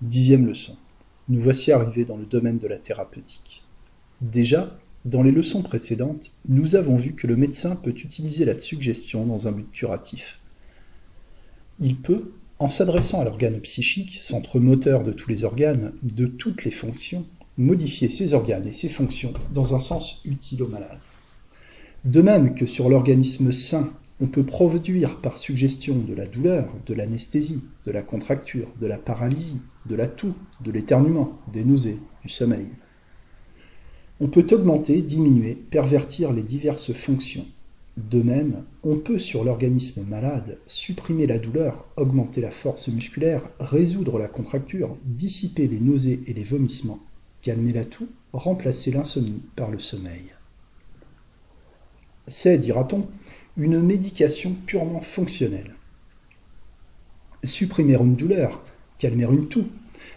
Dixième leçon. Nous voici arrivés dans le domaine de la thérapeutique. Déjà, dans les leçons précédentes, nous avons vu que le médecin peut utiliser la suggestion dans un but curatif. Il peut, en s'adressant à l'organe psychique, centre moteur de tous les organes, de toutes les fonctions, modifier ses organes et ses fonctions dans un sens utile au malade. De même que sur l'organisme sain on peut produire par suggestion de la douleur, de l'anesthésie, de la contracture, de la paralysie, de la toux, de l'éternuement, des nausées, du sommeil. On peut augmenter, diminuer, pervertir les diverses fonctions. De même, on peut sur l'organisme malade supprimer la douleur, augmenter la force musculaire, résoudre la contracture, dissiper les nausées et les vomissements, calmer la toux, remplacer l'insomnie par le sommeil. C'est, dira-t-on, une médication purement fonctionnelle. Supprimer une douleur, calmer une toux,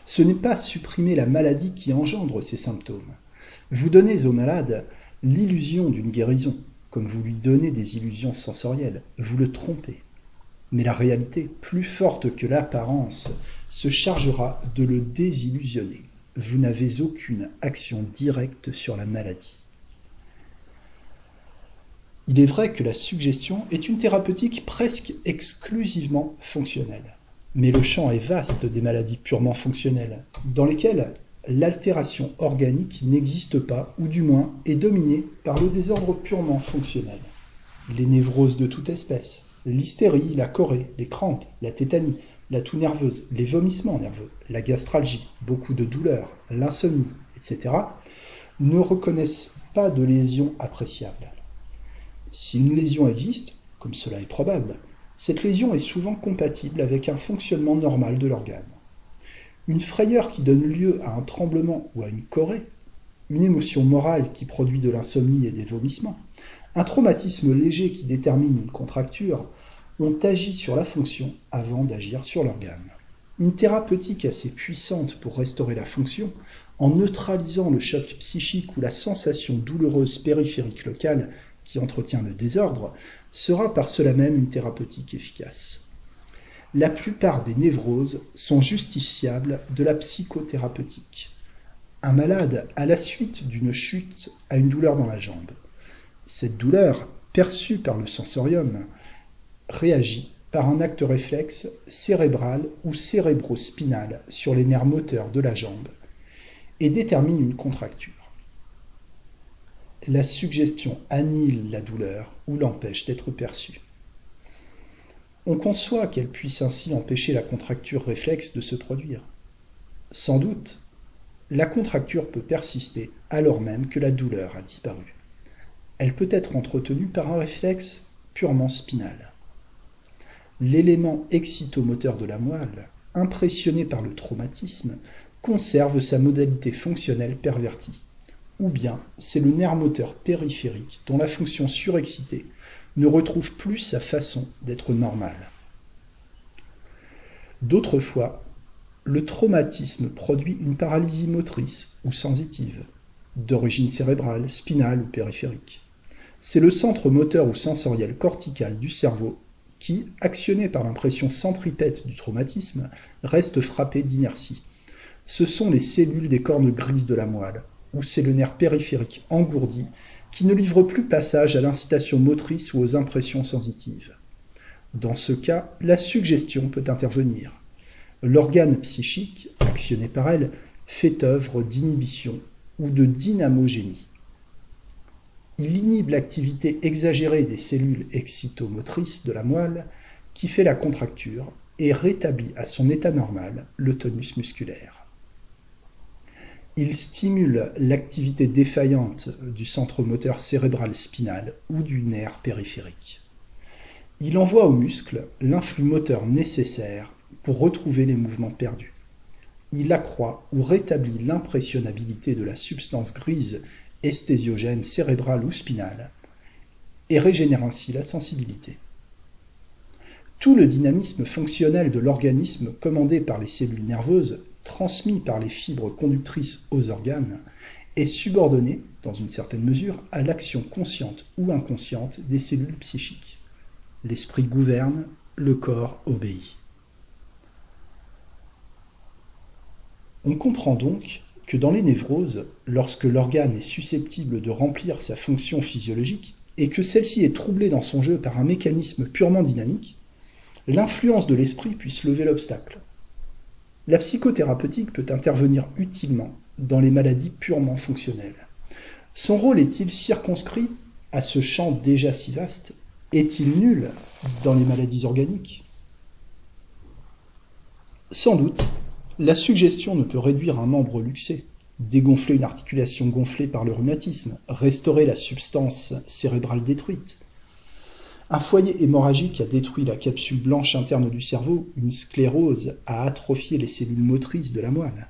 ce n'est pas supprimer la maladie qui engendre ces symptômes. Vous donnez au malade l'illusion d'une guérison, comme vous lui donnez des illusions sensorielles, vous le trompez. Mais la réalité, plus forte que l'apparence, se chargera de le désillusionner. Vous n'avez aucune action directe sur la maladie. Il est vrai que la suggestion est une thérapeutique presque exclusivement fonctionnelle. Mais le champ est vaste des maladies purement fonctionnelles, dans lesquelles l'altération organique n'existe pas, ou du moins est dominée par le désordre purement fonctionnel. Les névroses de toute espèce, l'hystérie, la chorée, les crampes, la tétanie, la toux nerveuse, les vomissements nerveux, la gastralgie, beaucoup de douleurs, l'insomnie, etc., ne reconnaissent pas de lésions appréciables. Si une lésion existe, comme cela est probable, cette lésion est souvent compatible avec un fonctionnement normal de l'organe. Une frayeur qui donne lieu à un tremblement ou à une corée, une émotion morale qui produit de l'insomnie et des vomissements, un traumatisme léger qui détermine une contracture, ont agi sur la fonction avant d'agir sur l'organe. Une thérapeutique assez puissante pour restaurer la fonction, en neutralisant le choc psychique ou la sensation douloureuse périphérique locale qui entretient le désordre, sera par cela même une thérapeutique efficace. La plupart des névroses sont justiciables de la psychothérapeutique. Un malade, à la suite d'une chute, a une douleur dans la jambe. Cette douleur, perçue par le sensorium, réagit par un acte réflexe cérébral ou cérébrospinal sur les nerfs moteurs de la jambe et détermine une contracture la suggestion annihile la douleur ou l'empêche d'être perçue. On conçoit qu'elle puisse ainsi empêcher la contracture réflexe de se produire. Sans doute, la contracture peut persister alors même que la douleur a disparu. Elle peut être entretenue par un réflexe purement spinal. L'élément excitomoteur de la moelle, impressionné par le traumatisme, conserve sa modalité fonctionnelle pervertie ou bien c'est le nerf moteur périphérique dont la fonction surexcitée ne retrouve plus sa façon d'être normale. D'autres fois, le traumatisme produit une paralysie motrice ou sensitive, d'origine cérébrale, spinale ou périphérique. C'est le centre moteur ou sensoriel cortical du cerveau qui, actionné par l'impression centripète du traumatisme, reste frappé d'inertie. Ce sont les cellules des cornes grises de la moelle, ou c'est le nerf périphérique engourdi qui ne livre plus passage à l'incitation motrice ou aux impressions sensitives. Dans ce cas, la suggestion peut intervenir. L'organe psychique, actionné par elle, fait œuvre d'inhibition ou de dynamogénie. Il inhibe l'activité exagérée des cellules excitomotrices de la moelle qui fait la contracture et rétablit à son état normal le tonus musculaire. Il stimule l'activité défaillante du centre moteur cérébral spinal ou du nerf périphérique. Il envoie aux muscles l'influx moteur nécessaire pour retrouver les mouvements perdus. Il accroît ou rétablit l'impressionnabilité de la substance grise esthésiogène cérébrale ou spinale et régénère ainsi la sensibilité. Tout le dynamisme fonctionnel de l'organisme commandé par les cellules nerveuses transmis par les fibres conductrices aux organes, est subordonné, dans une certaine mesure, à l'action consciente ou inconsciente des cellules psychiques. L'esprit gouverne, le corps obéit. On comprend donc que dans les névroses, lorsque l'organe est susceptible de remplir sa fonction physiologique et que celle-ci est troublée dans son jeu par un mécanisme purement dynamique, l'influence de l'esprit puisse lever l'obstacle. La psychothérapeutique peut intervenir utilement dans les maladies purement fonctionnelles. Son rôle est-il circonscrit à ce champ déjà si vaste? Est-il nul dans les maladies organiques? Sans doute, la suggestion ne peut réduire un membre luxé, dégonfler une articulation gonflée par le rhumatisme, restaurer la substance cérébrale détruite. Un foyer hémorragique a détruit la capsule blanche interne du cerveau, une sclérose a atrophié les cellules motrices de la moelle.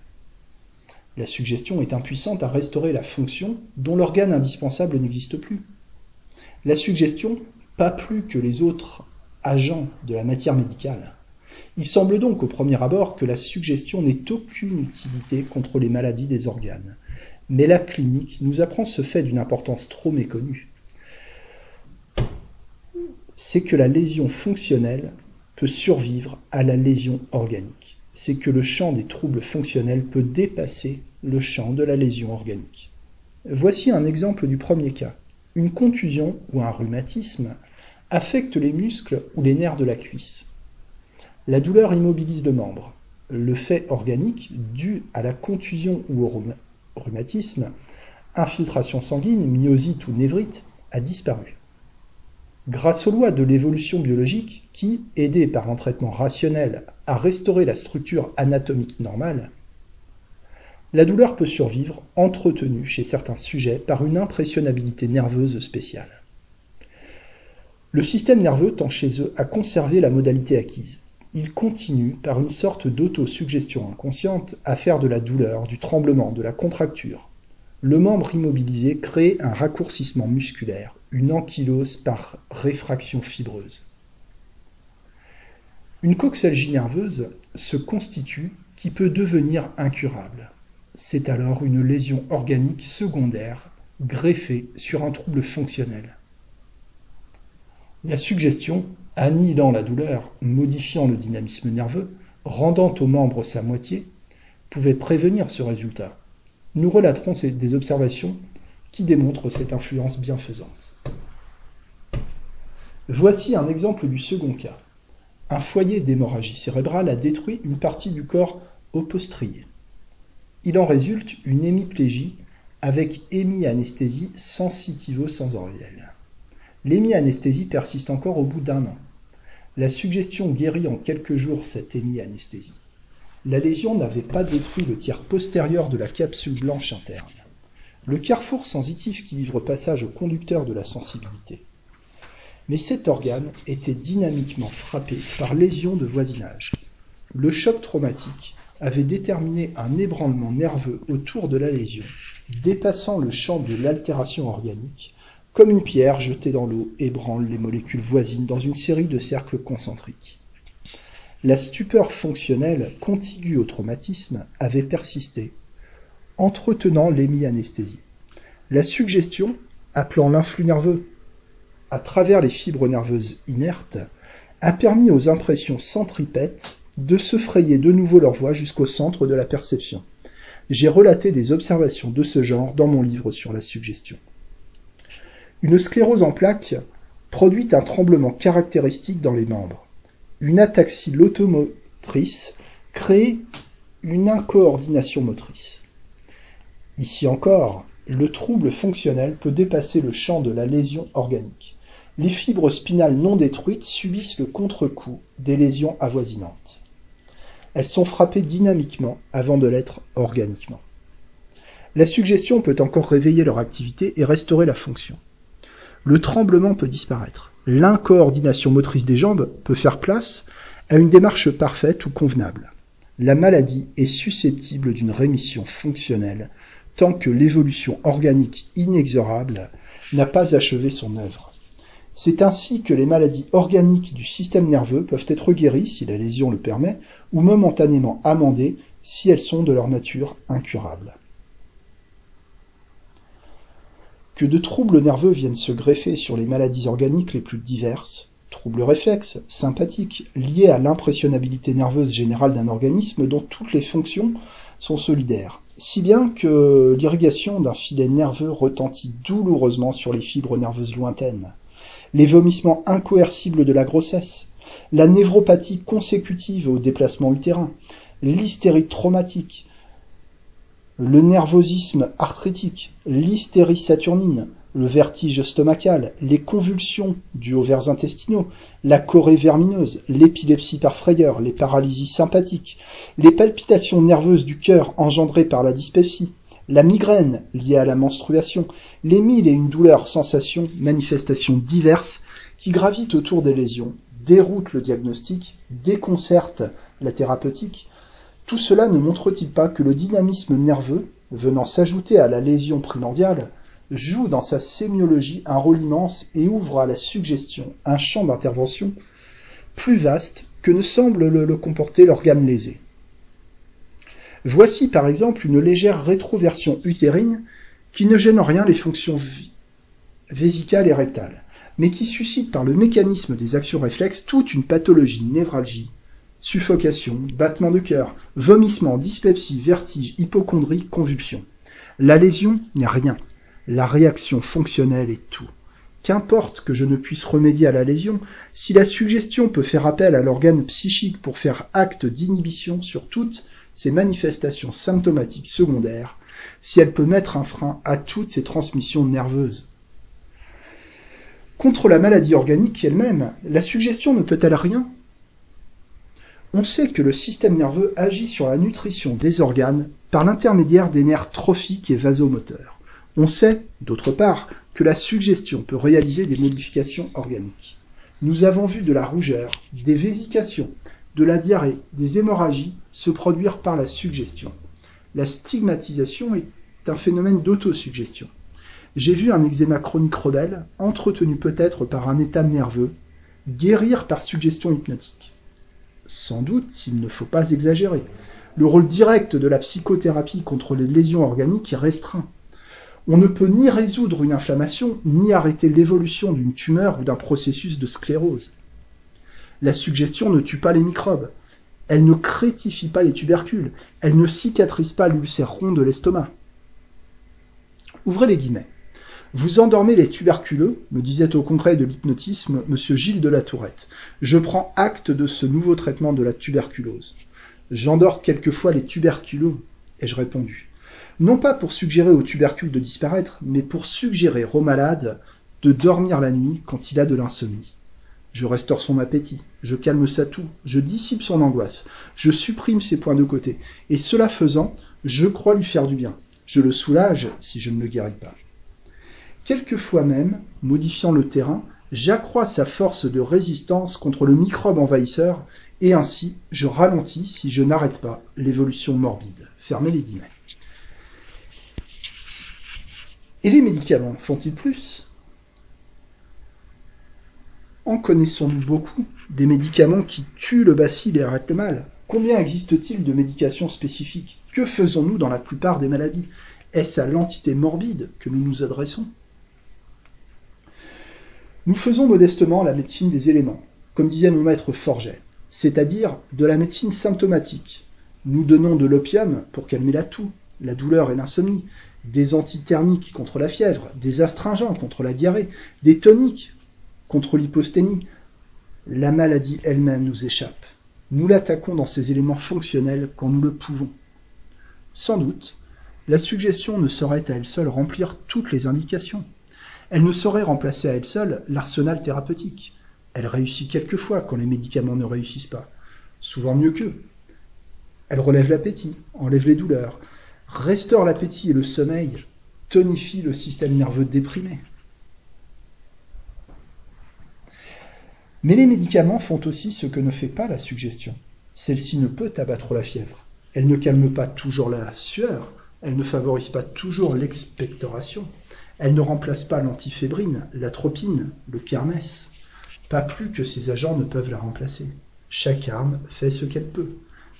La suggestion est impuissante à restaurer la fonction dont l'organe indispensable n'existe plus. La suggestion, pas plus que les autres agents de la matière médicale. Il semble donc au premier abord que la suggestion n'ait aucune utilité contre les maladies des organes. Mais la clinique nous apprend ce fait d'une importance trop méconnue. C'est que la lésion fonctionnelle peut survivre à la lésion organique c'est que le champ des troubles fonctionnels peut dépasser le champ de la lésion organique. Voici un exemple du premier cas. Une contusion ou un rhumatisme affecte les muscles ou les nerfs de la cuisse. La douleur immobilise le membre. Le fait organique dû à la contusion ou au rhumatisme, infiltration sanguine, myosite ou névrite, a disparu. Grâce aux lois de l'évolution biologique qui, aidées par un traitement rationnel à restaurer la structure anatomique normale, la douleur peut survivre entretenue chez certains sujets par une impressionnabilité nerveuse spéciale. Le système nerveux tend chez eux à conserver la modalité acquise. Il continue, par une sorte d'autosuggestion inconsciente, à faire de la douleur, du tremblement, de la contracture. Le membre immobilisé crée un raccourcissement musculaire, une ankylose par réfraction fibreuse. Une coxalgie nerveuse se constitue qui peut devenir incurable. C'est alors une lésion organique secondaire greffée sur un trouble fonctionnel. La suggestion, annihilant la douleur, modifiant le dynamisme nerveux, rendant au membre sa moitié, pouvait prévenir ce résultat. Nous relaterons des observations qui démontrent cette influence bienfaisante. Voici un exemple du second cas. Un foyer d'hémorragie cérébrale a détruit une partie du corps opostrier. Il en résulte une hémiplégie avec hémianesthésie sensitivo-sensorielle. L'hémianesthésie persiste encore au bout d'un an. La suggestion guérit en quelques jours cette hémianesthésie. La lésion n'avait pas détruit le tiers postérieur de la capsule blanche interne. Le carrefour sensitif qui livre passage au conducteur de la sensibilité mais cet organe était dynamiquement frappé par lésions de voisinage. Le choc traumatique avait déterminé un ébranlement nerveux autour de la lésion, dépassant le champ de l'altération organique, comme une pierre jetée dans l'eau ébranle les molécules voisines dans une série de cercles concentriques. La stupeur fonctionnelle contiguë au traumatisme avait persisté, entretenant l'hémianesthésie. La suggestion, appelant l'influx nerveux à travers les fibres nerveuses inertes, a permis aux impressions centripètes de se frayer de nouveau leur voie jusqu'au centre de la perception. J'ai relaté des observations de ce genre dans mon livre sur la suggestion. Une sclérose en plaques produit un tremblement caractéristique dans les membres. Une ataxie lotomotrice crée une incoordination motrice. Ici encore, le trouble fonctionnel peut dépasser le champ de la lésion organique les fibres spinales non détruites subissent le contre-coup des lésions avoisinantes. Elles sont frappées dynamiquement avant de l'être organiquement. La suggestion peut encore réveiller leur activité et restaurer la fonction. Le tremblement peut disparaître. L'incoordination motrice des jambes peut faire place à une démarche parfaite ou convenable. La maladie est susceptible d'une rémission fonctionnelle tant que l'évolution organique inexorable n'a pas achevé son œuvre. C'est ainsi que les maladies organiques du système nerveux peuvent être guéries, si la lésion le permet, ou momentanément amendées, si elles sont de leur nature incurables. Que de troubles nerveux viennent se greffer sur les maladies organiques les plus diverses, troubles réflexes, sympathiques, liés à l'impressionnabilité nerveuse générale d'un organisme dont toutes les fonctions sont solidaires, si bien que l'irrigation d'un filet nerveux retentit douloureusement sur les fibres nerveuses lointaines, les vomissements incoercibles de la grossesse, la névropathie consécutive au déplacement utérin, l'hystérie traumatique, le nervosisme arthritique, l'hystérie saturnine, le vertige stomacal, les convulsions dues aux vers intestinaux, la corée vermineuse, l'épilepsie par frayeur, les paralysies sympathiques, les palpitations nerveuses du cœur engendrées par la dyspepsie, la migraine liée à la menstruation, les mille et une douleurs, sensations, manifestations diverses qui gravitent autour des lésions, déroutent le diagnostic, déconcertent la thérapeutique, tout cela ne montre-t-il pas que le dynamisme nerveux, venant s'ajouter à la lésion primordiale, joue dans sa sémiologie un rôle immense et ouvre à la suggestion un champ d'intervention plus vaste que ne semble le, comporter l'organe lésé? Voici par exemple une légère rétroversion utérine qui ne gêne en rien les fonctions vésicales et rectales, mais qui suscite par le mécanisme des actions réflexes toute une pathologie névralgie, suffocation, battement de cœur, vomissement, dyspepsie, vertige, hypochondrie, convulsion. La lésion n'est rien, la réaction fonctionnelle est tout. Qu'importe que je ne puisse remédier à la lésion, si la suggestion peut faire appel à l'organe psychique pour faire acte d'inhibition sur toutes ces manifestations symptomatiques secondaires, si elle peut mettre un frein à toutes ces transmissions nerveuses. Contre la maladie organique elle-même, la suggestion ne peut-elle rien? On sait que le système nerveux agit sur la nutrition des organes par l'intermédiaire des nerfs trophiques et vasomoteurs. On sait, d'autre part, que la suggestion peut réaliser des modifications organiques. Nous avons vu de la rougeur, des vésications, de la diarrhée, des hémorragies se produire par la suggestion. La stigmatisation est un phénomène d'autosuggestion. J'ai vu un eczéma chronique rebelle, entretenu peut-être par un état nerveux, guérir par suggestion hypnotique. Sans doute, il ne faut pas exagérer. Le rôle direct de la psychothérapie contre les lésions organiques est restreint. On ne peut ni résoudre une inflammation, ni arrêter l'évolution d'une tumeur ou d'un processus de sclérose. La suggestion ne tue pas les microbes. Elle ne crétifie pas les tubercules. Elle ne cicatrise pas l'ulcère rond de l'estomac. Ouvrez les guillemets. Vous endormez les tuberculeux, me disait au congrès de l'hypnotisme M. Gilles de la Tourette. Je prends acte de ce nouveau traitement de la tuberculose. J'endors quelquefois les tuberculeux, ai-je répondu non pas pour suggérer au tubercule de disparaître, mais pour suggérer au malade de dormir la nuit quand il a de l'insomnie. Je restaure son appétit, je calme sa toux, je dissipe son angoisse, je supprime ses points de côté, et cela faisant, je crois lui faire du bien. Je le soulage si je ne le guéris pas. Quelquefois même, modifiant le terrain, j'accrois sa force de résistance contre le microbe envahisseur, et ainsi je ralentis, si je n'arrête pas, l'évolution morbide. Fermez les guillemets. Et les médicaments font-ils plus? En connaissons-nous beaucoup des médicaments qui tuent le bacille et arrêtent le mal? Combien existe-t-il de médications spécifiques? Que faisons-nous dans la plupart des maladies? Est-ce à l'entité morbide que nous nous adressons? Nous faisons modestement la médecine des éléments, comme disait mon maître Forget, c'est-à-dire de la médecine symptomatique. Nous donnons de l'opium pour calmer la toux, la douleur et l'insomnie, des antithermiques contre la fièvre, des astringents contre la diarrhée, des toniques contre l'hyposténie. La maladie elle-même nous échappe. Nous l'attaquons dans ses éléments fonctionnels quand nous le pouvons. Sans doute, la suggestion ne saurait à elle seule remplir toutes les indications. Elle ne saurait remplacer à elle seule l'arsenal thérapeutique. Elle réussit quelquefois quand les médicaments ne réussissent pas, souvent mieux qu'eux. Elle relève l'appétit, enlève les douleurs, restaure l'appétit et le sommeil, tonifie le système nerveux déprimé. Mais les médicaments font aussi ce que ne fait pas la suggestion. Celle-ci ne peut abattre la fièvre. Elle ne calme pas toujours la sueur. Elle ne favorise pas toujours l'expectoration. Elle ne remplace pas l'antifébrine, l'atropine, le kermès. Pas plus que ces agents ne peuvent la remplacer. Chaque arme fait ce qu'elle peut.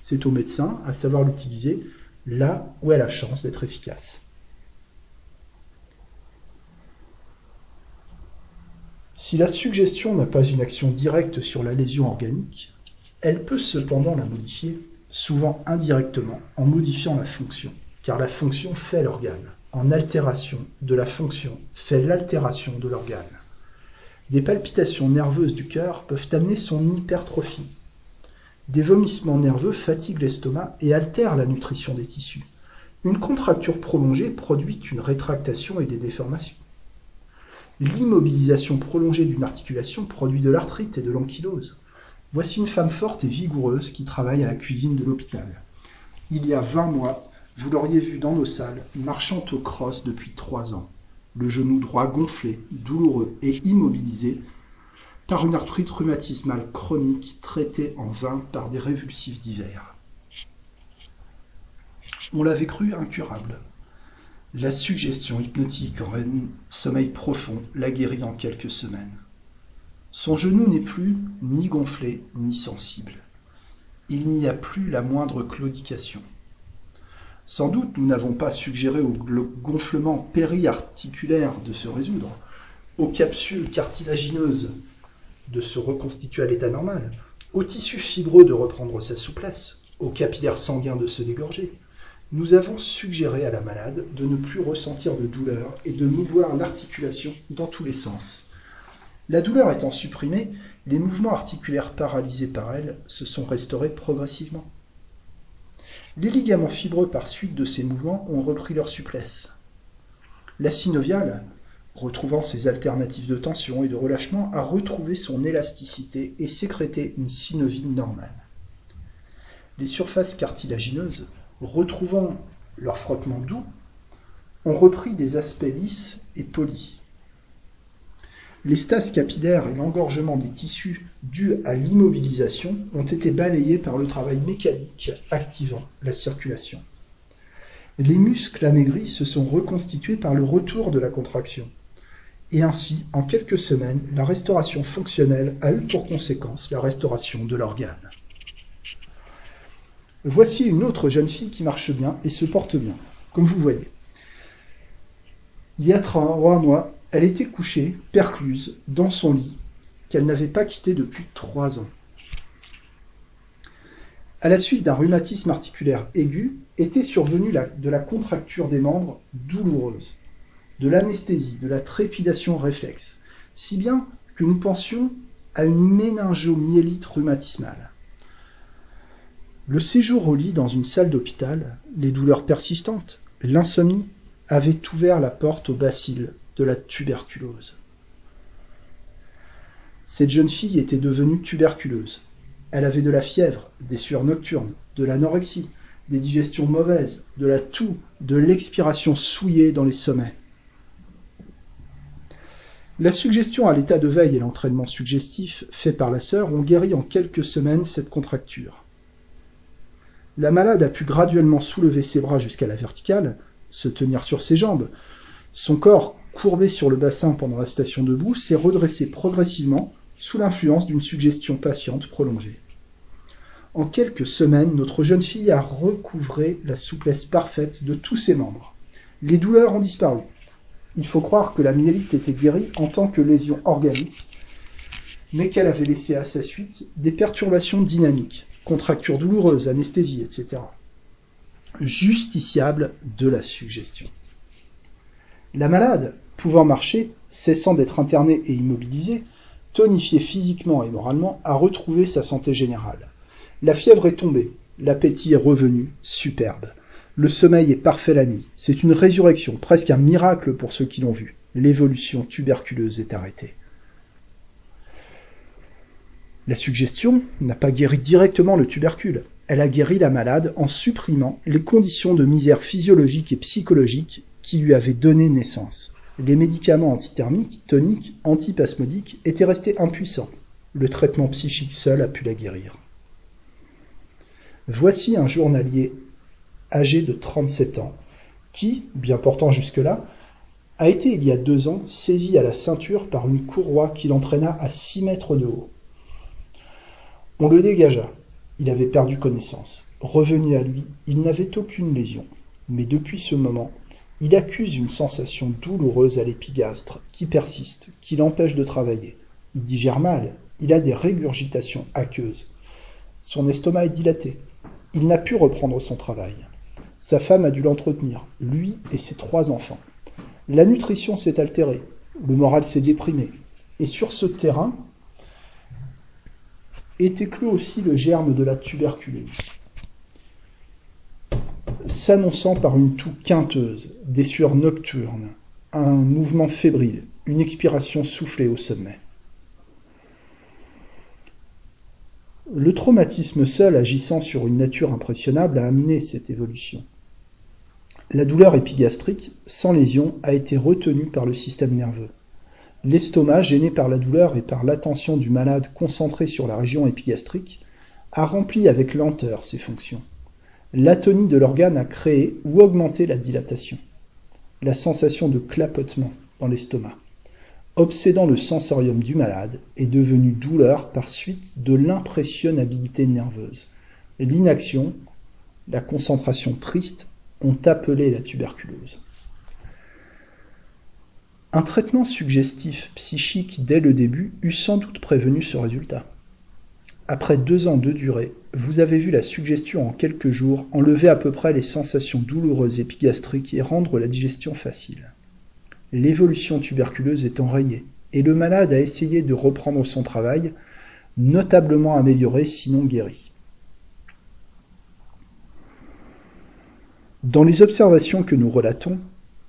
C'est au médecin à savoir l'utiliser là où elle a chance d'être efficace. Si la suggestion n'a pas une action directe sur la lésion organique, elle peut cependant la modifier, souvent indirectement, en modifiant la fonction, car la fonction fait l'organe. En altération de la fonction fait l'altération de l'organe. Des palpitations nerveuses du cœur peuvent amener son hypertrophie. Des vomissements nerveux fatiguent l'estomac et altèrent la nutrition des tissus. Une contracture prolongée produit une rétractation et des déformations. L'immobilisation prolongée d'une articulation produit de l'arthrite et de l'ankylose. Voici une femme forte et vigoureuse qui travaille à la cuisine de l'hôpital. Il y a 20 mois, vous l'auriez vue dans nos salles, marchant au cross depuis trois ans, le genou droit gonflé, douloureux et immobilisé par une arthrite rhumatismale chronique traitée en vain par des révulsifs divers. On l'avait cru incurable. La suggestion hypnotique en sommeil profond l'a guéri en quelques semaines. Son genou n'est plus ni gonflé ni sensible. Il n'y a plus la moindre claudication. Sans doute nous n'avons pas suggéré au gonflement périarticulaire de se résoudre, aux capsules cartilagineuses de se reconstituer à l'état normal, aux tissus fibreux de reprendre sa souplesse, aux capillaires sanguins de se dégorger. Nous avons suggéré à la malade de ne plus ressentir de douleur et de mouvoir l'articulation dans tous les sens. La douleur étant supprimée, les mouvements articulaires paralysés par elle se sont restaurés progressivement. Les ligaments fibreux par suite de ces mouvements ont repris leur souplesse. La synoviale, retrouvant ses alternatives de tension et de relâchement, a retrouvé son élasticité et sécrété une synovie normale. Les surfaces cartilagineuses, retrouvant leur frottement doux, ont repris des aspects lisses et polis. Les stases capillaires et l'engorgement des tissus dus à l'immobilisation ont été balayés par le travail mécanique activant la circulation. Les muscles amaigris se sont reconstitués par le retour de la contraction. Et ainsi, en quelques semaines, la restauration fonctionnelle a eu pour conséquence la restauration de l'organe. Voici une autre jeune fille qui marche bien et se porte bien, comme vous voyez. Il y a trois mois, elle était couchée, percluse, dans son lit, qu'elle n'avait pas quitté depuis trois ans. À la suite d'un rhumatisme articulaire aigu, était survenue de la contracture des membres douloureuse, de l'anesthésie, de la trépidation réflexe, si bien que nous pensions à une méningomyélite rhumatismale. Le séjour au lit dans une salle d'hôpital, les douleurs persistantes, l'insomnie, avaient ouvert la porte au bacille de la tuberculose. Cette jeune fille était devenue tuberculeuse. Elle avait de la fièvre, des sueurs nocturnes, de l'anorexie, des digestions mauvaises, de la toux, de l'expiration souillée dans les sommets. La suggestion à l'état de veille et l'entraînement suggestif fait par la sœur ont guéri en quelques semaines cette contracture. La malade a pu graduellement soulever ses bras jusqu'à la verticale, se tenir sur ses jambes. Son corps courbé sur le bassin pendant la station debout, s'est redressé progressivement sous l'influence d'une suggestion patiente prolongée. En quelques semaines, notre jeune fille a recouvré la souplesse parfaite de tous ses membres. Les douleurs ont disparu. Il faut croire que la myélite était guérie en tant que lésion organique, mais qu'elle avait laissé à sa suite des perturbations dynamiques, contractures douloureuses, anesthésie, etc. Justiciable de la suggestion. La malade, pouvant marcher, cessant d'être internée et immobilisée, tonifiée physiquement et moralement, a retrouvé sa santé générale. La fièvre est tombée, l'appétit est revenu, superbe. Le sommeil est parfait la nuit. C'est une résurrection, presque un miracle pour ceux qui l'ont vu. L'évolution tuberculeuse est arrêtée. La suggestion n'a pas guéri directement le tubercule. Elle a guéri la malade en supprimant les conditions de misère physiologique et psychologique qui lui avait donné naissance. Les médicaments antithermiques, toniques, antipasmodiques étaient restés impuissants. Le traitement psychique seul a pu la guérir. Voici un journalier âgé de 37 ans qui, bien portant jusque-là, a été il y a deux ans saisi à la ceinture par une courroie qui l'entraîna à 6 mètres de haut. On le dégagea. Il avait perdu connaissance. Revenu à lui, il n'avait aucune lésion. Mais depuis ce moment, il accuse une sensation douloureuse à l'épigastre qui persiste, qui l'empêche de travailler. il digère mal, il a des régurgitations aqueuses. Son estomac est dilaté. Il n'a pu reprendre son travail. Sa femme a dû l'entretenir, lui et ses trois enfants. La nutrition s'est altérée, le moral s'est déprimé. Et sur ce terrain est éclos aussi le germe de la tuberculose s'annonçant par une toux quinteuse, des sueurs nocturnes, un mouvement fébrile, une expiration soufflée au sommet. Le traumatisme seul agissant sur une nature impressionnable a amené cette évolution. La douleur épigastrique, sans lésion, a été retenue par le système nerveux. L'estomac, gêné par la douleur et par l'attention du malade concentrée sur la région épigastrique, a rempli avec lenteur ses fonctions. L'atonie de l'organe a créé ou augmenté la dilatation, la sensation de clapotement dans l'estomac, obsédant le sensorium du malade, est devenue douleur par suite de l'impressionnabilité nerveuse. L'inaction, la concentration triste ont appelé la tuberculose. Un traitement suggestif psychique dès le début eût sans doute prévenu ce résultat. Après deux ans de durée, vous avez vu la suggestion en quelques jours enlever à peu près les sensations douloureuses épigastriques et rendre la digestion facile. L'évolution tuberculeuse est enrayée, et le malade a essayé de reprendre son travail, notablement amélioré sinon guéri. Dans les observations que nous relatons,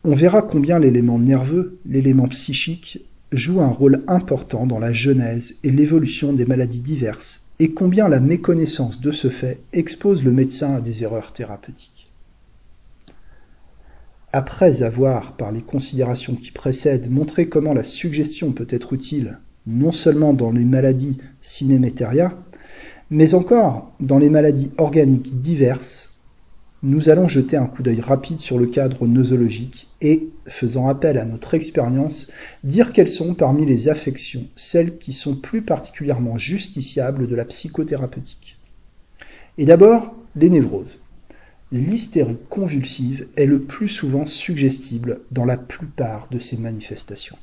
on verra combien l'élément nerveux, l'élément psychique, joue un rôle important dans la genèse et l'évolution des maladies diverses et combien la méconnaissance de ce fait expose le médecin à des erreurs thérapeutiques. Après avoir, par les considérations qui précèdent, montré comment la suggestion peut être utile non seulement dans les maladies cinémétéria, mais encore dans les maladies organiques diverses nous allons jeter un coup d'œil rapide sur le cadre nosologique et, faisant appel à notre expérience, dire quelles sont parmi les affections celles qui sont plus particulièrement justiciables de la psychothérapeutique. Et d'abord, les névroses. L'hystérie convulsive est le plus souvent suggestible dans la plupart de ces manifestations.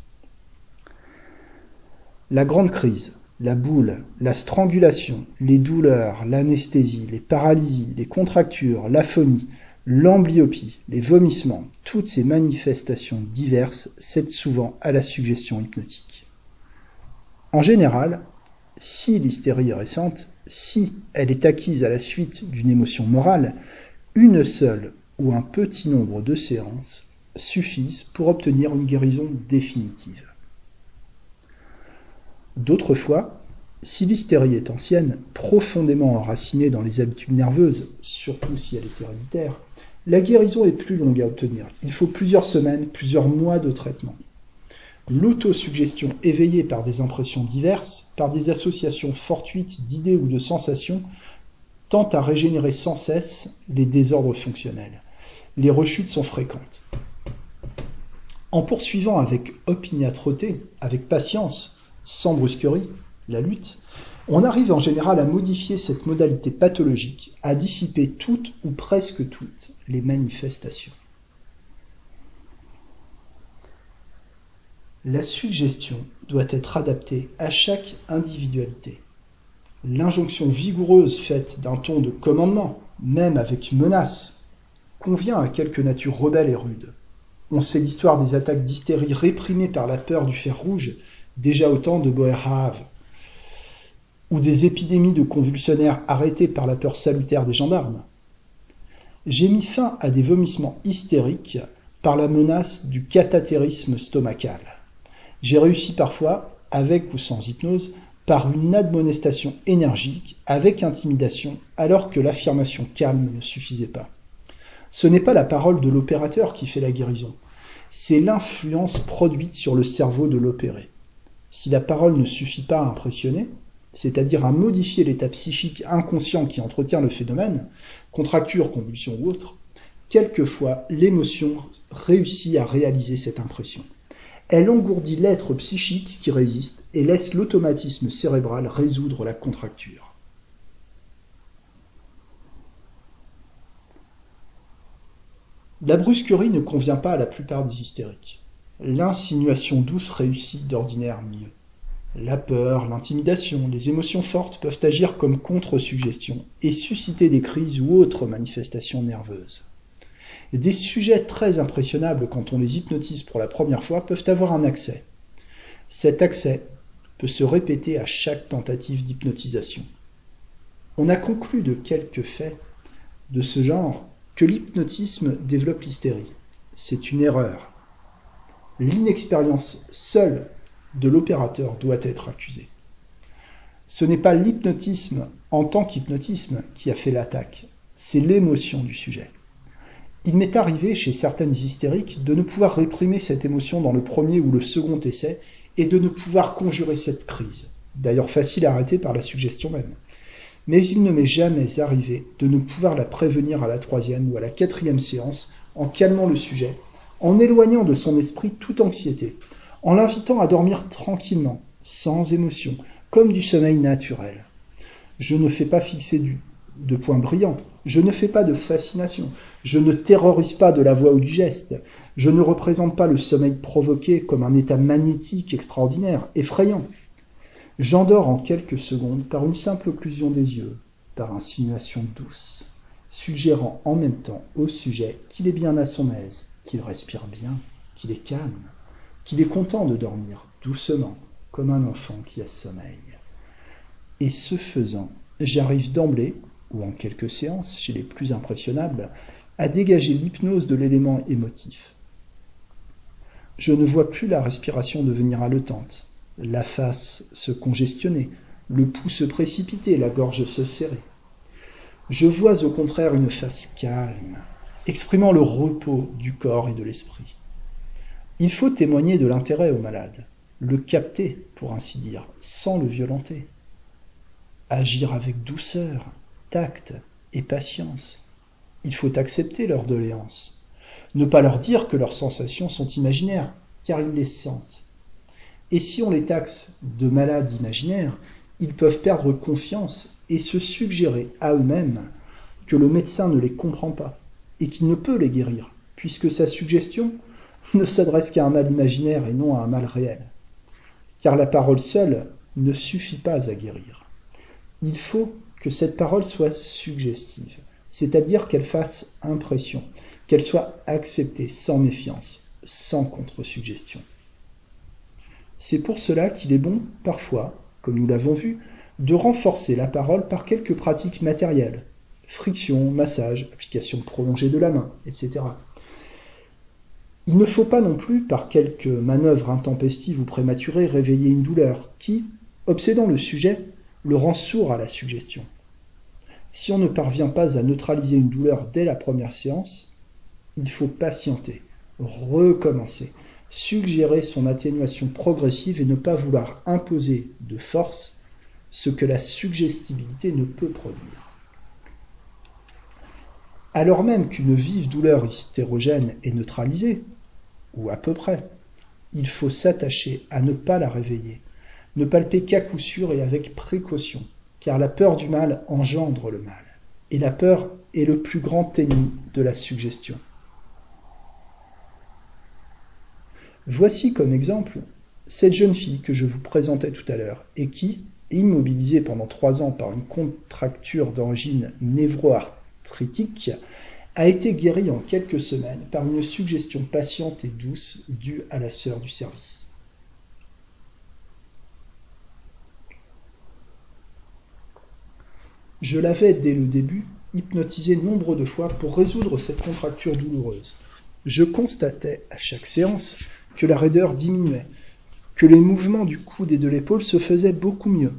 La grande crise, la boule, la strangulation, les douleurs, l'anesthésie, les paralysies, les contractures, l'aphonie, l'amblyopie, les vomissements, toutes ces manifestations diverses cèdent souvent à la suggestion hypnotique. En général, si l'hystérie est récente, si elle est acquise à la suite d'une émotion morale, une seule ou un petit nombre de séances suffisent pour obtenir une guérison définitive. D'autres fois, si l'hystérie est ancienne, profondément enracinée dans les habitudes nerveuses, surtout si elle est héréditaire, la guérison est plus longue à obtenir. Il faut plusieurs semaines, plusieurs mois de traitement. L'autosuggestion éveillée par des impressions diverses, par des associations fortuites d'idées ou de sensations, tend à régénérer sans cesse les désordres fonctionnels. Les rechutes sont fréquentes. En poursuivant avec opiniâtreté, avec patience, sans brusquerie, la lutte, on arrive en général à modifier cette modalité pathologique, à dissiper toutes ou presque toutes les manifestations. La suggestion doit être adaptée à chaque individualité. L'injonction vigoureuse faite d'un ton de commandement, même avec menace, convient à quelque nature rebelle et rude. On sait l'histoire des attaques d'hystérie réprimées par la peur du fer rouge déjà au temps de Boerhaave, ou des épidémies de convulsionnaires arrêtés par la peur salutaire des gendarmes. J'ai mis fin à des vomissements hystériques par la menace du cathatérisme stomacal. J'ai réussi parfois, avec ou sans hypnose, par une admonestation énergique, avec intimidation, alors que l'affirmation calme ne suffisait pas. Ce n'est pas la parole de l'opérateur qui fait la guérison, c'est l'influence produite sur le cerveau de l'opéré. Si la parole ne suffit pas à impressionner, c'est-à-dire à modifier l'état psychique inconscient qui entretient le phénomène, contracture, convulsion ou autre, quelquefois l'émotion réussit à réaliser cette impression. Elle engourdit l'être psychique qui résiste et laisse l'automatisme cérébral résoudre la contracture. La brusquerie ne convient pas à la plupart des hystériques. L'insinuation douce réussit d'ordinaire mieux. La peur, l'intimidation, les émotions fortes peuvent agir comme contre-suggestion et susciter des crises ou autres manifestations nerveuses. Des sujets très impressionnables quand on les hypnotise pour la première fois peuvent avoir un accès. Cet accès peut se répéter à chaque tentative d'hypnotisation. On a conclu de quelques faits de ce genre que l'hypnotisme développe l'hystérie. C'est une erreur. L'inexpérience seule de l'opérateur doit être accusée. Ce n'est pas l'hypnotisme en tant qu'hypnotisme qui a fait l'attaque, c'est l'émotion du sujet. Il m'est arrivé chez certaines hystériques de ne pouvoir réprimer cette émotion dans le premier ou le second essai et de ne pouvoir conjurer cette crise, d'ailleurs facile à arrêter par la suggestion même. Mais il ne m'est jamais arrivé de ne pouvoir la prévenir à la troisième ou à la quatrième séance en calmant le sujet, en éloignant de son esprit toute anxiété, en l'invitant à dormir tranquillement, sans émotion, comme du sommeil naturel. Je ne fais pas fixer de points brillants, je ne fais pas de fascination, je ne terrorise pas de la voix ou du geste, je ne représente pas le sommeil provoqué comme un état magnétique extraordinaire, effrayant. J'endors en quelques secondes par une simple occlusion des yeux, par insinuation douce, suggérant en même temps au sujet qu'il est bien à son aise, qu'il respire bien, qu'il est calme, qu'il est content de dormir doucement, comme un enfant qui a sommeil. Et ce faisant, j'arrive d'emblée, ou en quelques séances, chez les plus impressionnables, à dégager l'hypnose de l'élément émotif. Je ne vois plus la respiration devenir haletante, la face se congestionner, le pouls se précipiter, la gorge se serrer. Je vois au contraire une face calme, exprimant le repos du corps et de l'esprit. Il faut témoigner de l'intérêt au malade, le capter, pour ainsi dire, sans le violenter. Agir avec douceur, tact et patience. Il faut accepter leurs doléances. Ne pas leur dire que leurs sensations sont imaginaires, car ils les sentent. Et si on les taxe de malades imaginaires, ils peuvent perdre confiance et se suggérer à eux-mêmes que le médecin ne les comprend pas et qu'il ne peut les guérir, puisque sa suggestion ne s'adresse qu'à un mal imaginaire et non à un mal réel. Car la parole seule ne suffit pas à guérir. Il faut que cette parole soit suggestive, c'est-à-dire qu'elle fasse impression, qu'elle soit acceptée sans méfiance, sans contre-suggestion. C'est pour cela qu'il est bon, parfois, comme nous l'avons vu, de renforcer la parole par quelques pratiques matérielles, friction, massage, application prolongée de la main, etc. Il ne faut pas non plus, par quelques manœuvres intempestives ou prématurées, réveiller une douleur qui, obsédant le sujet, le rend sourd à la suggestion. Si on ne parvient pas à neutraliser une douleur dès la première séance, il faut patienter, recommencer, suggérer son atténuation progressive et ne pas vouloir imposer de force ce que la suggestibilité ne peut produire. Alors même qu'une vive douleur hystérogène est neutralisée, ou à peu près, il faut s'attacher à ne pas la réveiller, ne palper qu'à coup sûr et avec précaution, car la peur du mal engendre le mal, et la peur est le plus grand ennemi de la suggestion. Voici comme exemple cette jeune fille que je vous présentais tout à l'heure et qui, immobilisée pendant trois ans par une contracture d'origine a été guérie en quelques semaines par une suggestion patiente et douce due à la sœur du service. Je l'avais, dès le début, hypnotisé nombre de fois pour résoudre cette contracture douloureuse. Je constatais, à chaque séance, que la raideur diminuait, que les mouvements du coude et de l'épaule se faisaient beaucoup mieux,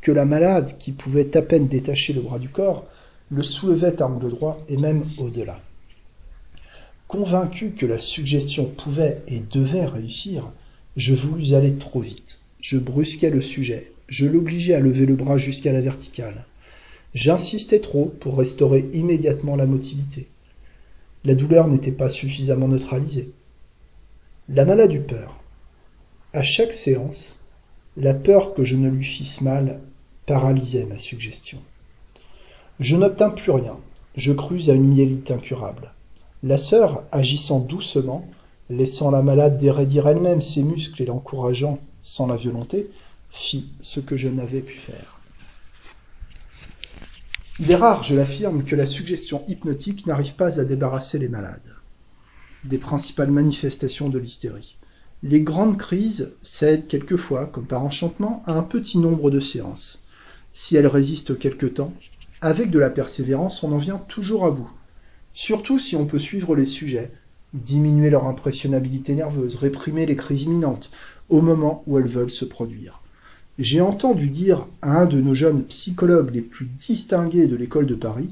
que la malade, qui pouvait à peine détacher le bras du corps, le soulevait à angle droit et même au-delà. Convaincu que la suggestion pouvait et devait réussir, je voulus aller trop vite. Je brusquais le sujet, je l'obligeais à lever le bras jusqu'à la verticale. J'insistais trop pour restaurer immédiatement la motilité. La douleur n'était pas suffisamment neutralisée. La malade eut peur. À chaque séance, la peur que je ne lui fisse mal paralysait ma suggestion. Je n'obtins plus rien. Je crus à une myélite incurable. La sœur, agissant doucement, laissant la malade dérédir elle-même ses muscles et l'encourageant, sans la violenter, fit ce que je n'avais pu faire. Il est rare, je l'affirme, que la suggestion hypnotique n'arrive pas à débarrasser les malades des principales manifestations de l'hystérie. Les grandes crises cèdent quelquefois, comme par enchantement, à un petit nombre de séances. Si elles résistent quelque temps, avec de la persévérance, on en vient toujours à bout. Surtout si on peut suivre les sujets, diminuer leur impressionnabilité nerveuse, réprimer les crises imminentes, au moment où elles veulent se produire. J'ai entendu dire à un de nos jeunes psychologues les plus distingués de l'école de Paris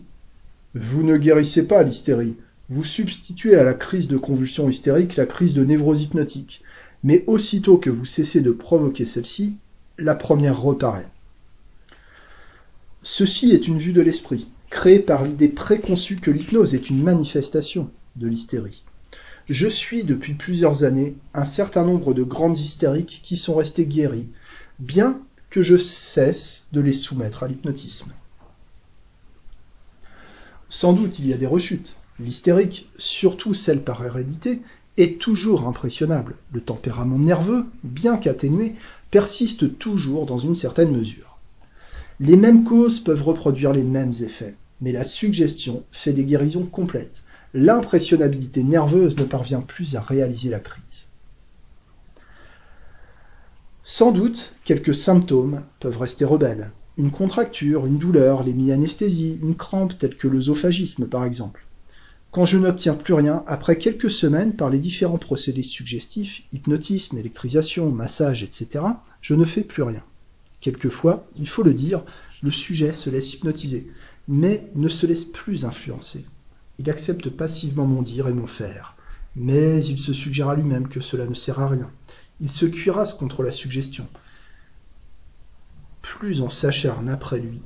Vous ne guérissez pas l'hystérie, vous substituez à la crise de convulsion hystérique la crise de névrose hypnotique. Mais aussitôt que vous cessez de provoquer celle-ci, la première reparaît. Ceci est une vue de l'esprit, créée par l'idée préconçue que l'hypnose est une manifestation de l'hystérie. Je suis depuis plusieurs années un certain nombre de grandes hystériques qui sont restées guéries, bien que je cesse de les soumettre à l'hypnotisme. Sans doute il y a des rechutes. L'hystérique, surtout celle par hérédité, est toujours impressionnable. Le tempérament nerveux, bien qu'atténué, persiste toujours dans une certaine mesure. Les mêmes causes peuvent reproduire les mêmes effets, mais la suggestion fait des guérisons complètes. L'impressionnabilité nerveuse ne parvient plus à réaliser la crise. Sans doute, quelques symptômes peuvent rester rebelles. Une contracture, une douleur, l'hémianesthésie, une crampe telle que l'œsophagisme par exemple. Quand je n'obtiens plus rien, après quelques semaines, par les différents procédés suggestifs, hypnotisme, électrisation, massage, etc., je ne fais plus rien. Quelquefois, il faut le dire, le sujet se laisse hypnotiser, mais ne se laisse plus influencer. Il accepte passivement mon dire et mon faire, mais il se suggère à lui-même que cela ne sert à rien. Il se cuirasse contre la suggestion. Plus on s'acharne après lui,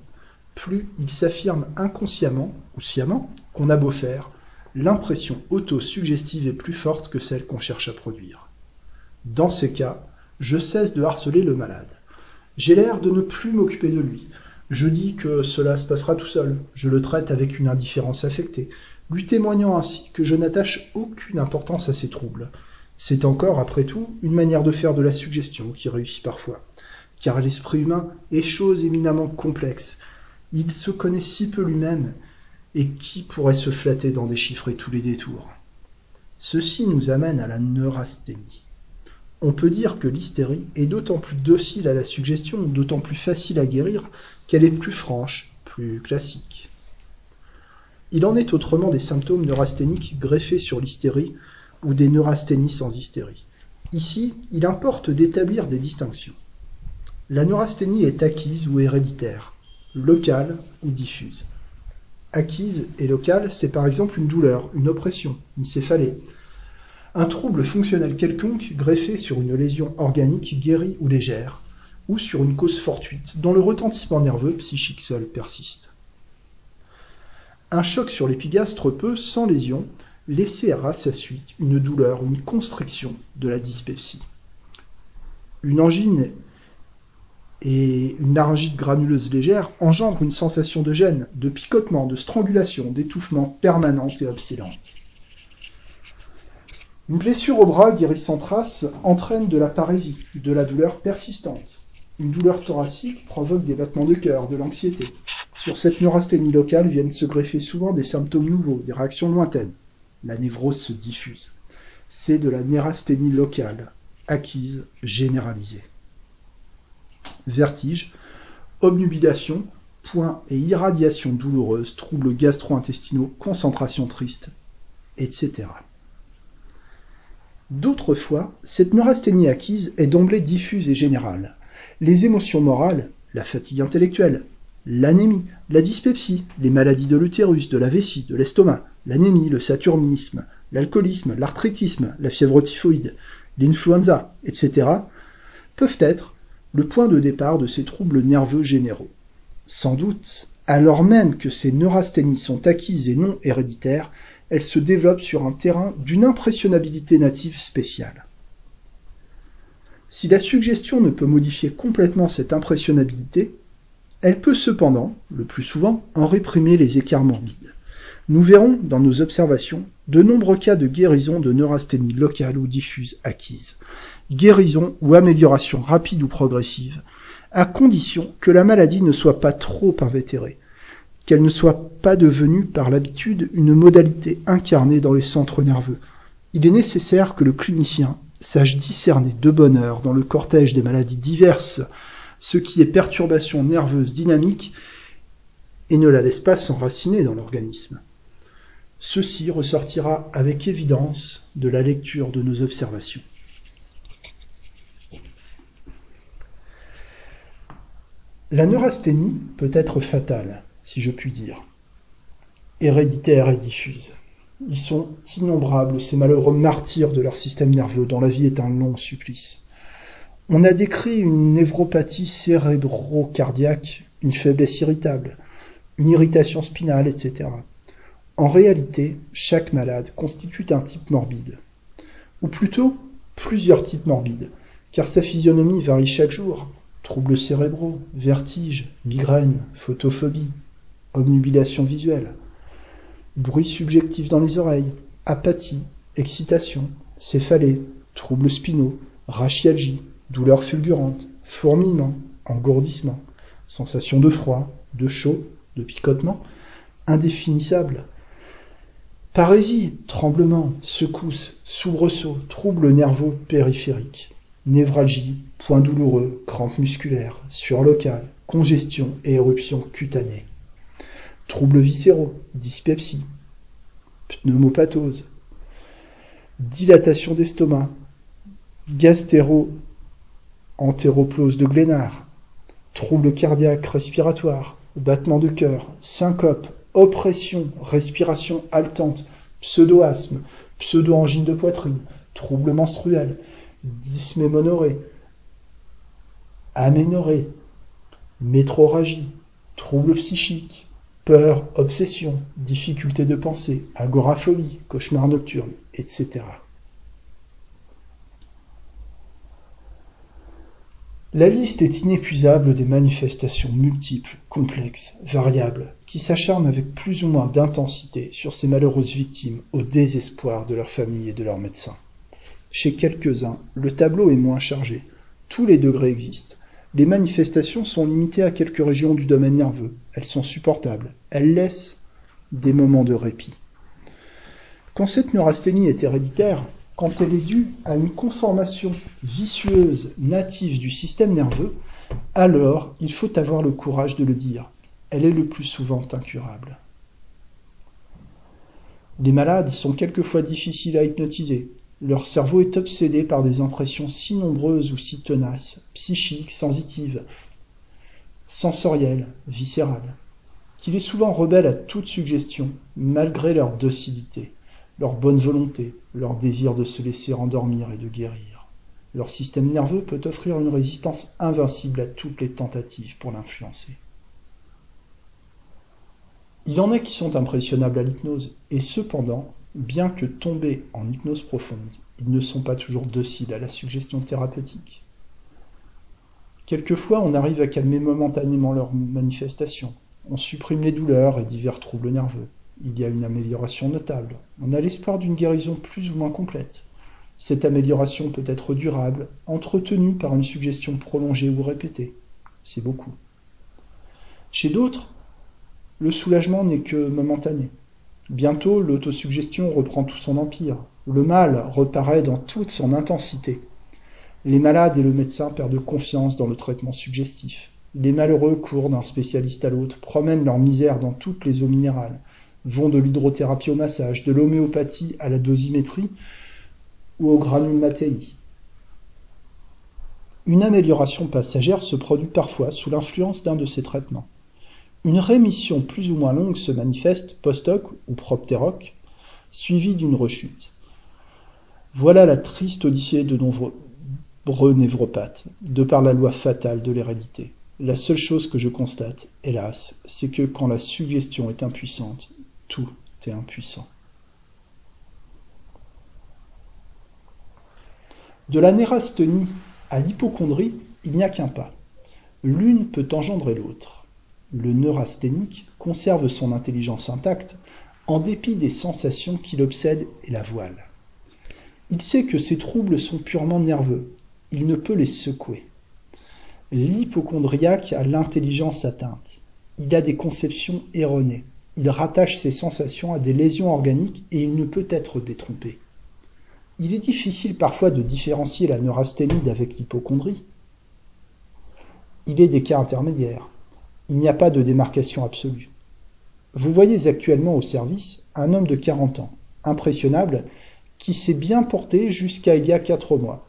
plus il s'affirme inconsciemment ou sciemment qu'on a beau faire, l'impression auto-suggestive est plus forte que celle qu'on cherche à produire. Dans ces cas, je cesse de harceler le malade. J'ai l'air de ne plus m'occuper de lui. Je dis que cela se passera tout seul. Je le traite avec une indifférence affectée, lui témoignant ainsi que je n'attache aucune importance à ses troubles. C'est encore, après tout, une manière de faire de la suggestion qui réussit parfois. Car l'esprit humain est chose éminemment complexe. Il se connaît si peu lui-même et qui pourrait se flatter d'en déchiffrer tous les détours? Ceci nous amène à la neurasthénie. On peut dire que l'hystérie est d'autant plus docile à la suggestion, d'autant plus facile à guérir, qu'elle est plus franche, plus classique. Il en est autrement des symptômes neurasthéniques greffés sur l'hystérie ou des neurasthénies sans hystérie. Ici, il importe d'établir des distinctions. La neurasthénie est acquise ou héréditaire, locale ou diffuse acquise et locale, c'est par exemple une douleur, une oppression, une céphalée. Un trouble fonctionnel quelconque greffé sur une lésion organique guérie ou légère, ou sur une cause fortuite, dont le retentissement nerveux psychique seul persiste. Un choc sur l'épigastre peut, sans lésion, laisser à sa suite une douleur, une constriction de la dyspepsie. Une angine et une laryngite granuleuse légère engendre une sensation de gêne, de picotement, de strangulation, d'étouffement permanente et obsédante. Une blessure au bras guérissant trace entraîne de la parésie, de la douleur persistante. Une douleur thoracique provoque des battements de cœur, de l'anxiété. Sur cette neurasthénie locale viennent se greffer souvent des symptômes nouveaux, des réactions lointaines. La névrose se diffuse. C'est de la neurasthénie locale, acquise, généralisée vertige, obnubilation, points et irradiation douloureuse, troubles gastro-intestinaux, concentration triste, etc. D'autres fois, cette neurasthénie acquise est d'emblée diffuse et générale. Les émotions morales, la fatigue intellectuelle, l'anémie, la dyspepsie, les maladies de l'utérus, de la vessie, de l'estomac, l'anémie, le saturnisme, l'alcoolisme, l'arthritisme, la fièvre typhoïde, l'influenza, etc., peuvent être le point de départ de ces troubles nerveux généraux. Sans doute, alors même que ces neurasthénies sont acquises et non héréditaires, elles se développent sur un terrain d'une impressionnabilité native spéciale. Si la suggestion ne peut modifier complètement cette impressionnabilité, elle peut cependant, le plus souvent, en réprimer les écarts morbides. Nous verrons, dans nos observations, de nombreux cas de guérison de neurasthénie locale ou diffuse acquise. Guérison ou amélioration rapide ou progressive, à condition que la maladie ne soit pas trop invétérée, qu'elle ne soit pas devenue par l'habitude une modalité incarnée dans les centres nerveux. Il est nécessaire que le clinicien sache discerner de bonne heure dans le cortège des maladies diverses ce qui est perturbation nerveuse dynamique et ne la laisse pas s'enraciner dans l'organisme. Ceci ressortira avec évidence de la lecture de nos observations. La neurasthénie peut être fatale, si je puis dire, héréditaire et diffuse. Ils sont innombrables, ces malheureux martyrs de leur système nerveux, dont la vie est un long supplice. On a décrit une névropathie cérébro-cardiaque, une faiblesse irritable, une irritation spinale, etc. En réalité, chaque malade constitue un type morbide. Ou plutôt, plusieurs types morbides, car sa physionomie varie chaque jour. Troubles cérébraux, vertiges, migraines, photophobie, obnubilation visuelle, bruit subjectif dans les oreilles, apathie, excitation, céphalée, troubles spinaux, rachialgie, douleurs fulgurantes, fourmillement, engourdissement, sensation de froid, de chaud, de picotement, indéfinissable, parésie, tremblement, secousse, soubresaut, troubles nerveux périphériques, névralgie, points douloureux, crampes musculaires, sueur congestion et éruption cutanée, troubles viscéraux, dyspepsie, pneumopathose, dilatation d'estomac, gastéro entéroplose de Glénard, troubles cardiaques respiratoires, battements de cœur, syncope, oppression, respiration haletante, pseudo-asthme, pseudo-angine de poitrine, troubles menstruels, dysmémonorée, aménorée, métroragie, troubles psychiques, peur, obsession, difficulté de pensée, agoraphobie, cauchemar nocturne, etc. La liste est inépuisable des manifestations multiples, complexes, variables, qui s'acharnent avec plus ou moins d'intensité sur ces malheureuses victimes au désespoir de leur famille et de leurs médecins. Chez quelques-uns, le tableau est moins chargé. Tous les degrés existent. Les manifestations sont limitées à quelques régions du domaine nerveux. Elles sont supportables. Elles laissent des moments de répit. Quand cette neurasthénie est héréditaire, quand elle est due à une conformation vicieuse native du système nerveux, alors il faut avoir le courage de le dire. Elle est le plus souvent incurable. Les malades sont quelquefois difficiles à hypnotiser. Leur cerveau est obsédé par des impressions si nombreuses ou si tenaces, psychiques, sensitives, sensorielles, viscérales, qu'il est souvent rebelle à toute suggestion, malgré leur docilité leur bonne volonté, leur désir de se laisser endormir et de guérir. Leur système nerveux peut offrir une résistance invincible à toutes les tentatives pour l'influencer. Il en est qui sont impressionnables à l'hypnose, et cependant, bien que tombés en hypnose profonde, ils ne sont pas toujours dociles à la suggestion thérapeutique. Quelquefois, on arrive à calmer momentanément leurs manifestations, on supprime les douleurs et divers troubles nerveux il y a une amélioration notable. On a l'espoir d'une guérison plus ou moins complète. Cette amélioration peut être durable, entretenue par une suggestion prolongée ou répétée. C'est beaucoup. Chez d'autres, le soulagement n'est que momentané. Bientôt, l'autosuggestion reprend tout son empire. Le mal reparaît dans toute son intensité. Les malades et le médecin perdent confiance dans le traitement suggestif. Les malheureux courent d'un spécialiste à l'autre, promènent leur misère dans toutes les eaux minérales, vont de l'hydrothérapie au massage, de l'homéopathie à la dosimétrie ou au granule matéi. Une amélioration passagère se produit parfois sous l'influence d'un de ces traitements. Une rémission plus ou moins longue se manifeste post-hoc ou proptéroc, suivie d'une rechute. Voilà la triste odyssée de nombreux névropathes, de par la loi fatale de l'hérédité. La seule chose que je constate, hélas, c'est que quand la suggestion est impuissante, tout est impuissant. De la nérasthénie à l'hypochondrie, il n'y a qu'un pas. L'une peut engendrer l'autre. Le neurasthénique conserve son intelligence intacte en dépit des sensations qui l'obsèdent et la voilent. Il sait que ses troubles sont purement nerveux. Il ne peut les secouer. L'hypochondriaque a l'intelligence atteinte. Il a des conceptions erronées. Il rattache ses sensations à des lésions organiques et il ne peut être détrompé. Il est difficile parfois de différencier la neurasthénie d'avec l'hypochondrie. Il est des cas intermédiaires. Il n'y a pas de démarcation absolue. Vous voyez actuellement au service un homme de 40 ans, impressionnable, qui s'est bien porté jusqu'à il y a 4 mois.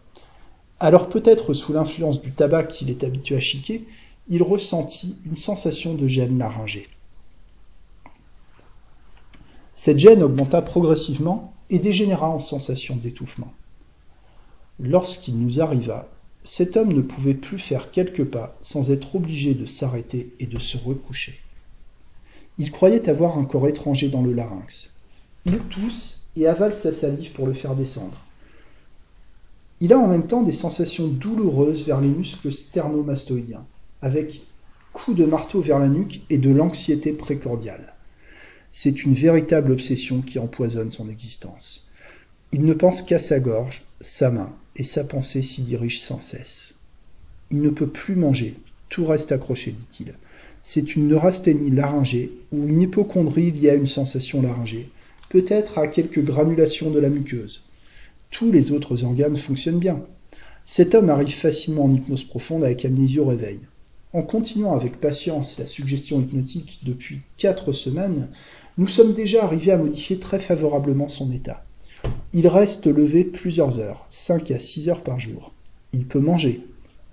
Alors peut-être sous l'influence du tabac qu'il est habitué à chiquer, il ressentit une sensation de gêne laryngée. Cette gêne augmenta progressivement et dégénéra en sensation d'étouffement. Lorsqu'il nous arriva, cet homme ne pouvait plus faire quelques pas sans être obligé de s'arrêter et de se recoucher. Il croyait avoir un corps étranger dans le larynx. Il tousse et avale sa salive pour le faire descendre. Il a en même temps des sensations douloureuses vers les muscles sternomastoïdiens, avec coups de marteau vers la nuque et de l'anxiété précordiale. C'est une véritable obsession qui empoisonne son existence. Il ne pense qu'à sa gorge, sa main, et sa pensée s'y dirige sans cesse. Il ne peut plus manger, tout reste accroché, dit-il. C'est une neurasthénie laryngée ou une hypochondrie liée à une sensation laryngée, peut-être à quelques granulations de la muqueuse. Tous les autres organes fonctionnent bien. Cet homme arrive facilement en hypnose profonde avec amnésie au réveil. En continuant avec patience la suggestion hypnotique depuis quatre semaines, nous sommes déjà arrivés à modifier très favorablement son état. Il reste levé plusieurs heures, 5 à 6 heures par jour. Il peut manger.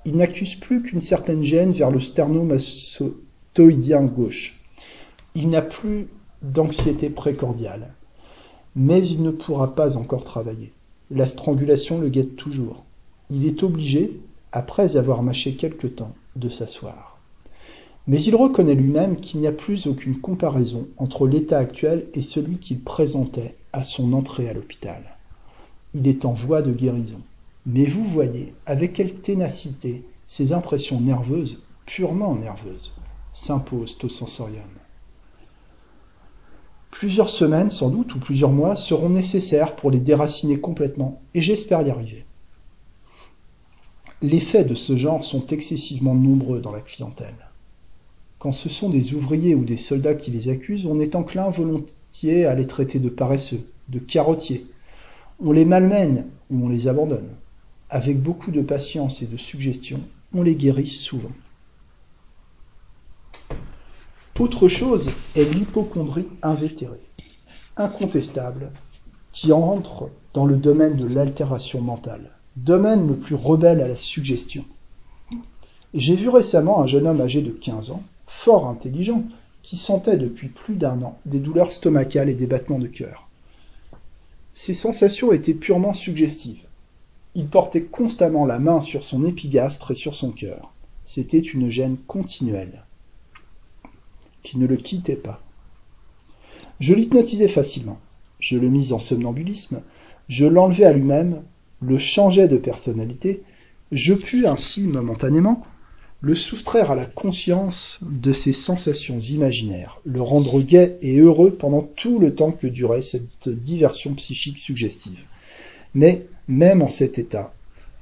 Il n'accuse plus qu'une certaine gêne vers le sternomastoïdien gauche. Il n'a plus d'anxiété précordiale. Mais il ne pourra pas encore travailler. La strangulation le guette toujours. Il est obligé, après avoir mâché quelque temps, de s'asseoir. Mais il reconnaît lui-même qu'il n'y a plus aucune comparaison entre l'état actuel et celui qu'il présentait à son entrée à l'hôpital. Il est en voie de guérison. Mais vous voyez avec quelle ténacité ces impressions nerveuses, purement nerveuses, s'imposent au sensorium. Plusieurs semaines, sans doute, ou plusieurs mois seront nécessaires pour les déraciner complètement, et j'espère y arriver. Les faits de ce genre sont excessivement nombreux dans la clientèle. Quand ce sont des ouvriers ou des soldats qui les accusent, on est enclin volontiers à les traiter de paresseux, de carottiers. On les malmène ou on les abandonne. Avec beaucoup de patience et de suggestion, on les guérit souvent. Autre chose est l'hypochondrie invétérée, incontestable, qui entre dans le domaine de l'altération mentale, domaine le plus rebelle à la suggestion. J'ai vu récemment un jeune homme âgé de 15 ans fort intelligent, qui sentait depuis plus d'un an des douleurs stomacales et des battements de cœur. Ces sensations étaient purement suggestives. Il portait constamment la main sur son épigastre et sur son cœur. C'était une gêne continuelle, qui ne le quittait pas. Je l'hypnotisais facilement. Je le mis en somnambulisme, je l'enlevais à lui-même, le changeais de personnalité, je pus ainsi momentanément le soustraire à la conscience de ses sensations imaginaires, le rendre gai et heureux pendant tout le temps que durait cette diversion psychique suggestive. Mais, même en cet état,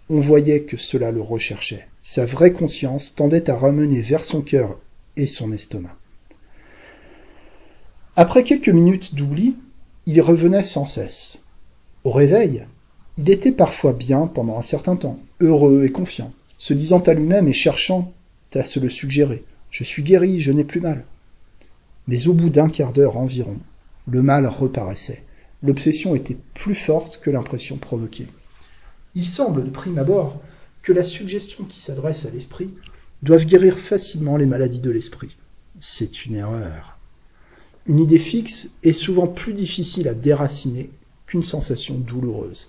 on voyait que cela le recherchait. Sa vraie conscience tendait à ramener vers son cœur et son estomac. Après quelques minutes d'oubli, il revenait sans cesse. Au réveil, il était parfois bien pendant un certain temps, heureux et confiant se disant à lui-même et cherchant à se le suggérer. Je suis guéri, je n'ai plus mal. Mais au bout d'un quart d'heure environ, le mal reparaissait. L'obsession était plus forte que l'impression provoquée. Il semble de prime abord que la suggestion qui s'adresse à l'esprit doive guérir facilement les maladies de l'esprit. C'est une erreur. Une idée fixe est souvent plus difficile à déraciner qu'une sensation douloureuse.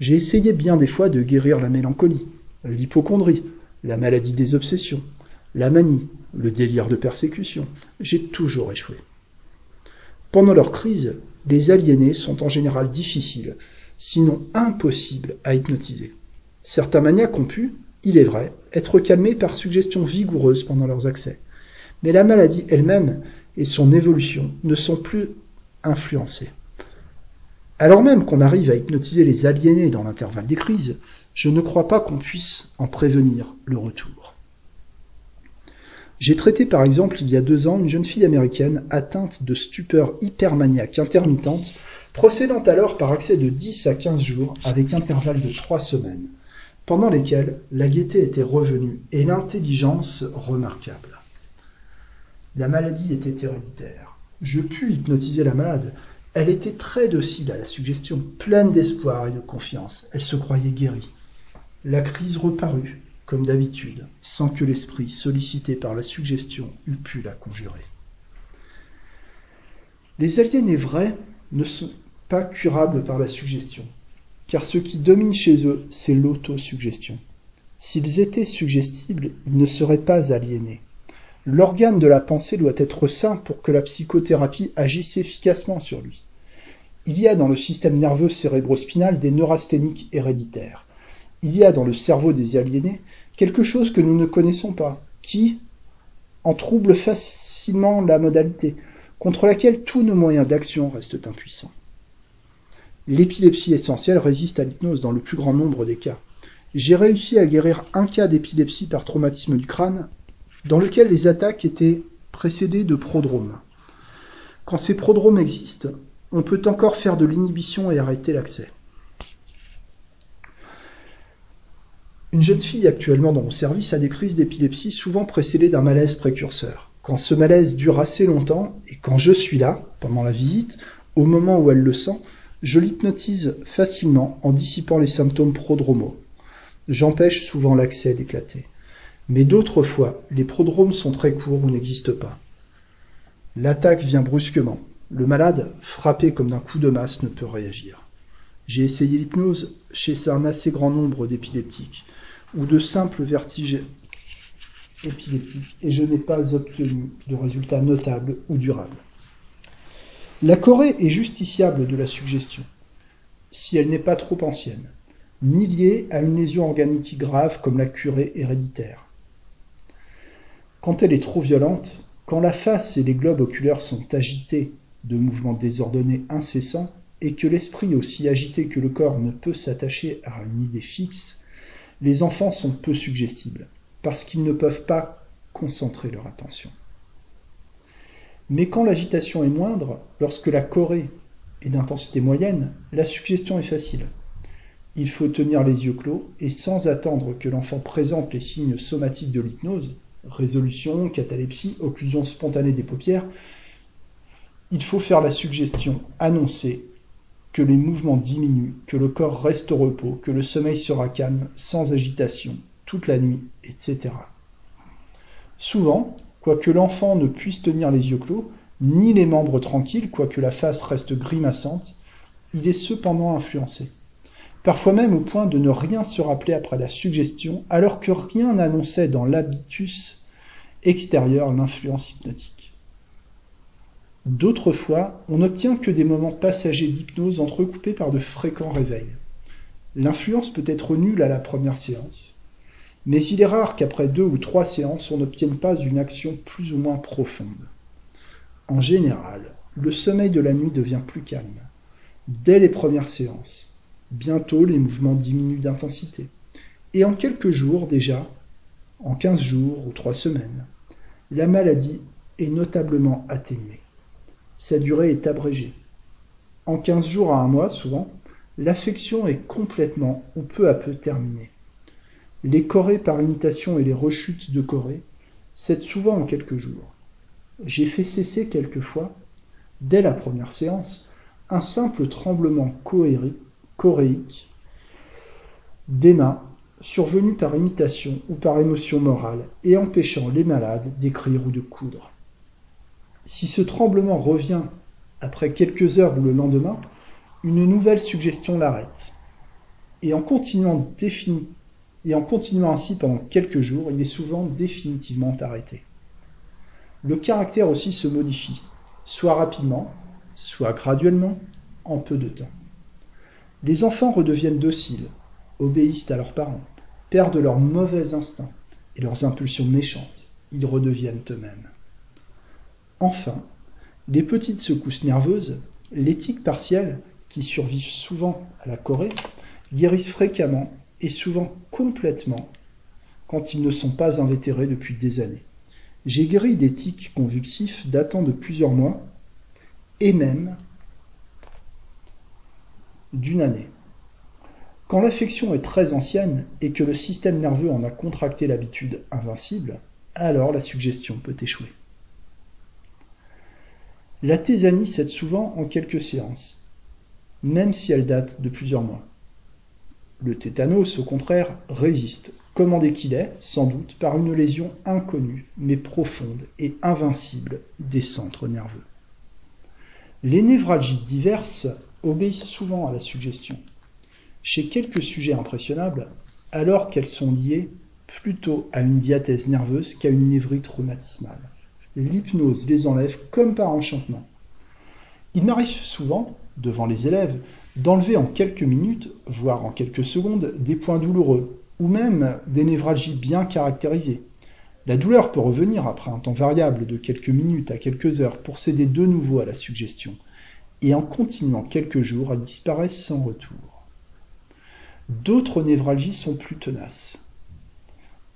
J'ai essayé bien des fois de guérir la mélancolie, l'hypochondrie, la maladie des obsessions, la manie, le délire de persécution. J'ai toujours échoué. Pendant leur crise, les aliénés sont en général difficiles, sinon impossibles à hypnotiser. Certains maniaques ont pu, il est vrai, être calmés par suggestions vigoureuses pendant leurs accès. Mais la maladie elle-même et son évolution ne sont plus influencées. Alors même qu'on arrive à hypnotiser les aliénés dans l'intervalle des crises, je ne crois pas qu'on puisse en prévenir le retour. J'ai traité par exemple il y a deux ans une jeune fille américaine atteinte de stupeur hypermaniaque intermittente, procédant alors par accès de 10 à 15 jours avec intervalle de 3 semaines, pendant lesquels la gaieté était revenue et l'intelligence remarquable. La maladie était héréditaire. Je pus hypnotiser la malade. Elle était très docile à la suggestion, pleine d'espoir et de confiance. Elle se croyait guérie. La crise reparut, comme d'habitude, sans que l'esprit, sollicité par la suggestion, eût pu la conjurer. Les aliénés vrais ne sont pas curables par la suggestion, car ce qui domine chez eux, c'est l'autosuggestion. S'ils étaient suggestibles, ils ne seraient pas aliénés. L'organe de la pensée doit être sain pour que la psychothérapie agisse efficacement sur lui. Il y a dans le système nerveux cérébrospinal des neurasthéniques héréditaires. Il y a dans le cerveau des aliénés quelque chose que nous ne connaissons pas, qui en trouble facilement la modalité, contre laquelle tous nos moyens d'action restent impuissants. L'épilepsie essentielle résiste à l'hypnose dans le plus grand nombre des cas. J'ai réussi à guérir un cas d'épilepsie par traumatisme du crâne, dans lequel les attaques étaient précédées de prodromes. Quand ces prodromes existent, on peut encore faire de l'inhibition et arrêter l'accès. Une jeune fille actuellement dans mon service a des crises d'épilepsie souvent précédées d'un malaise précurseur. Quand ce malaise dure assez longtemps et quand je suis là, pendant la visite, au moment où elle le sent, je l'hypnotise facilement en dissipant les symptômes prodromaux. J'empêche souvent l'accès d'éclater. Mais d'autres fois, les prodromes sont très courts ou n'existent pas. L'attaque vient brusquement. Le malade, frappé comme d'un coup de masse, ne peut réagir. J'ai essayé l'hypnose chez un assez grand nombre d'épileptiques ou de simples vertiges épileptiques et je n'ai pas obtenu de résultats notables ou durables. La Corée est justiciable de la suggestion, si elle n'est pas trop ancienne, ni liée à une lésion organique grave comme la curée héréditaire. Quand elle est trop violente, quand la face et les globes oculaires sont agités de mouvements désordonnés incessants, et que l'esprit aussi agité que le corps ne peut s'attacher à une idée fixe, les enfants sont peu suggestibles, parce qu'ils ne peuvent pas concentrer leur attention. Mais quand l'agitation est moindre, lorsque la corée est d'intensité moyenne, la suggestion est facile. Il faut tenir les yeux clos et sans attendre que l'enfant présente les signes somatiques de l'hypnose, résolution, catalepsie, occlusion spontanée des paupières, il faut faire la suggestion annoncée que les mouvements diminuent, que le corps reste au repos, que le sommeil sera calme, sans agitation, toute la nuit, etc. Souvent, quoique l'enfant ne puisse tenir les yeux clos, ni les membres tranquilles, quoique la face reste grimaçante, il est cependant influencé. Parfois même au point de ne rien se rappeler après la suggestion, alors que rien n'annonçait dans l'habitus extérieur l'influence hypnotique. D'autres fois, on n'obtient que des moments passagers d'hypnose entrecoupés par de fréquents réveils. L'influence peut être nulle à la première séance, mais il est rare qu'après deux ou trois séances, on n'obtienne pas une action plus ou moins profonde. En général, le sommeil de la nuit devient plus calme. Dès les premières séances, bientôt les mouvements diminuent d'intensité. Et en quelques jours déjà, en quinze jours ou trois semaines, la maladie est notablement atténuée sa durée est abrégée. En 15 jours à un mois, souvent, l'affection est complètement ou peu à peu terminée. Les corées par imitation et les rechutes de corée cèdent souvent en quelques jours. J'ai fait cesser quelquefois, dès la première séance, un simple tremblement choréique des mains survenu par imitation ou par émotion morale et empêchant les malades d'écrire ou de coudre. Si ce tremblement revient après quelques heures ou le lendemain, une nouvelle suggestion l'arrête. Et en continuant, ainsi pendant quelques jours, il est souvent définitivement arrêté. Le caractère aussi se modifie, soit rapidement, soit graduellement, en peu de temps. Les enfants redeviennent dociles, obéissent à leurs parents, perdent leurs mauvais instincts et leurs impulsions méchantes. Ils redeviennent eux-mêmes. Enfin, les petites secousses nerveuses, l'éthique partielle, qui survivent souvent à la Corée, guérissent fréquemment et souvent complètement quand ils ne sont pas invétérés depuis des années. J'ai guéri des tics convulsifs datant de plusieurs mois et même d'une année. Quand l'affection est très ancienne et que le système nerveux en a contracté l'habitude invincible, alors la suggestion peut échouer. La thésanie cède souvent en quelques séances, même si elle date de plusieurs mois. Le tétanos, au contraire, résiste, commandé qu'il est, sans doute, par une lésion inconnue, mais profonde et invincible des centres nerveux. Les névralgies diverses obéissent souvent à la suggestion. Chez quelques sujets impressionnables, alors qu'elles sont liées plutôt à une diathèse nerveuse qu'à une névrite rhumatismale. L'hypnose les enlève comme par enchantement. Il m'arrive souvent, devant les élèves, d'enlever en quelques minutes, voire en quelques secondes, des points douloureux, ou même des névralgies bien caractérisées. La douleur peut revenir après un temps variable de quelques minutes à quelques heures pour céder de nouveau à la suggestion, et en continuant quelques jours, elle disparaît sans retour. D'autres névralgies sont plus tenaces.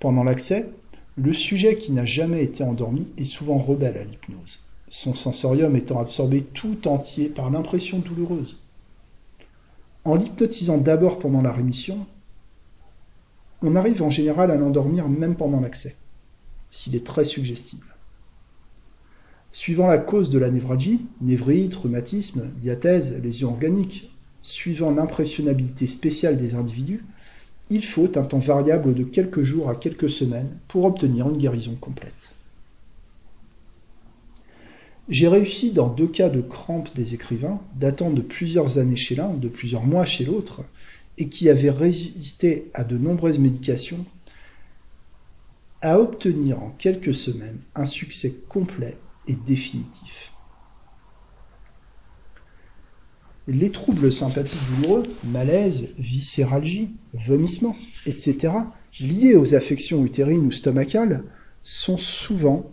Pendant l'accès, le sujet qui n'a jamais été endormi est souvent rebelle à l'hypnose, son sensorium étant absorbé tout entier par l'impression douloureuse. En l'hypnotisant d'abord pendant la rémission, on arrive en général à l'endormir même pendant l'accès s'il est très suggestible. Suivant la cause de la névralgie, névrite, rhumatisme, diathèse, lésion organique, suivant l'impressionnabilité spéciale des individus, il faut un temps variable de quelques jours à quelques semaines pour obtenir une guérison complète. J'ai réussi dans deux cas de crampes des écrivains, datant de plusieurs années chez l'un, de plusieurs mois chez l'autre, et qui avaient résisté à de nombreuses médications à obtenir en quelques semaines un succès complet et définitif. Les troubles sympathiques douloureux, malaise, viscéralgie, vomissement, etc., liés aux affections utérines ou stomacales, sont souvent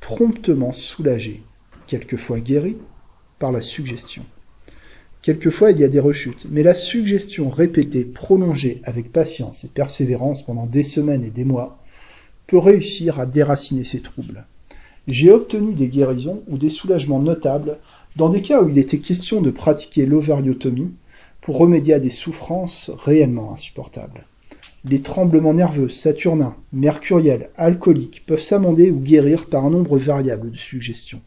promptement soulagés, quelquefois guéris, par la suggestion. Quelquefois il y a des rechutes, mais la suggestion répétée, prolongée avec patience et persévérance pendant des semaines et des mois, peut réussir à déraciner ces troubles. J'ai obtenu des guérisons ou des soulagements notables dans des cas où il était question de pratiquer l'ovariotomie pour remédier à des souffrances réellement insupportables. Les tremblements nerveux, saturnins, mercuriels, alcooliques peuvent s'amender ou guérir par un nombre variable de suggestions.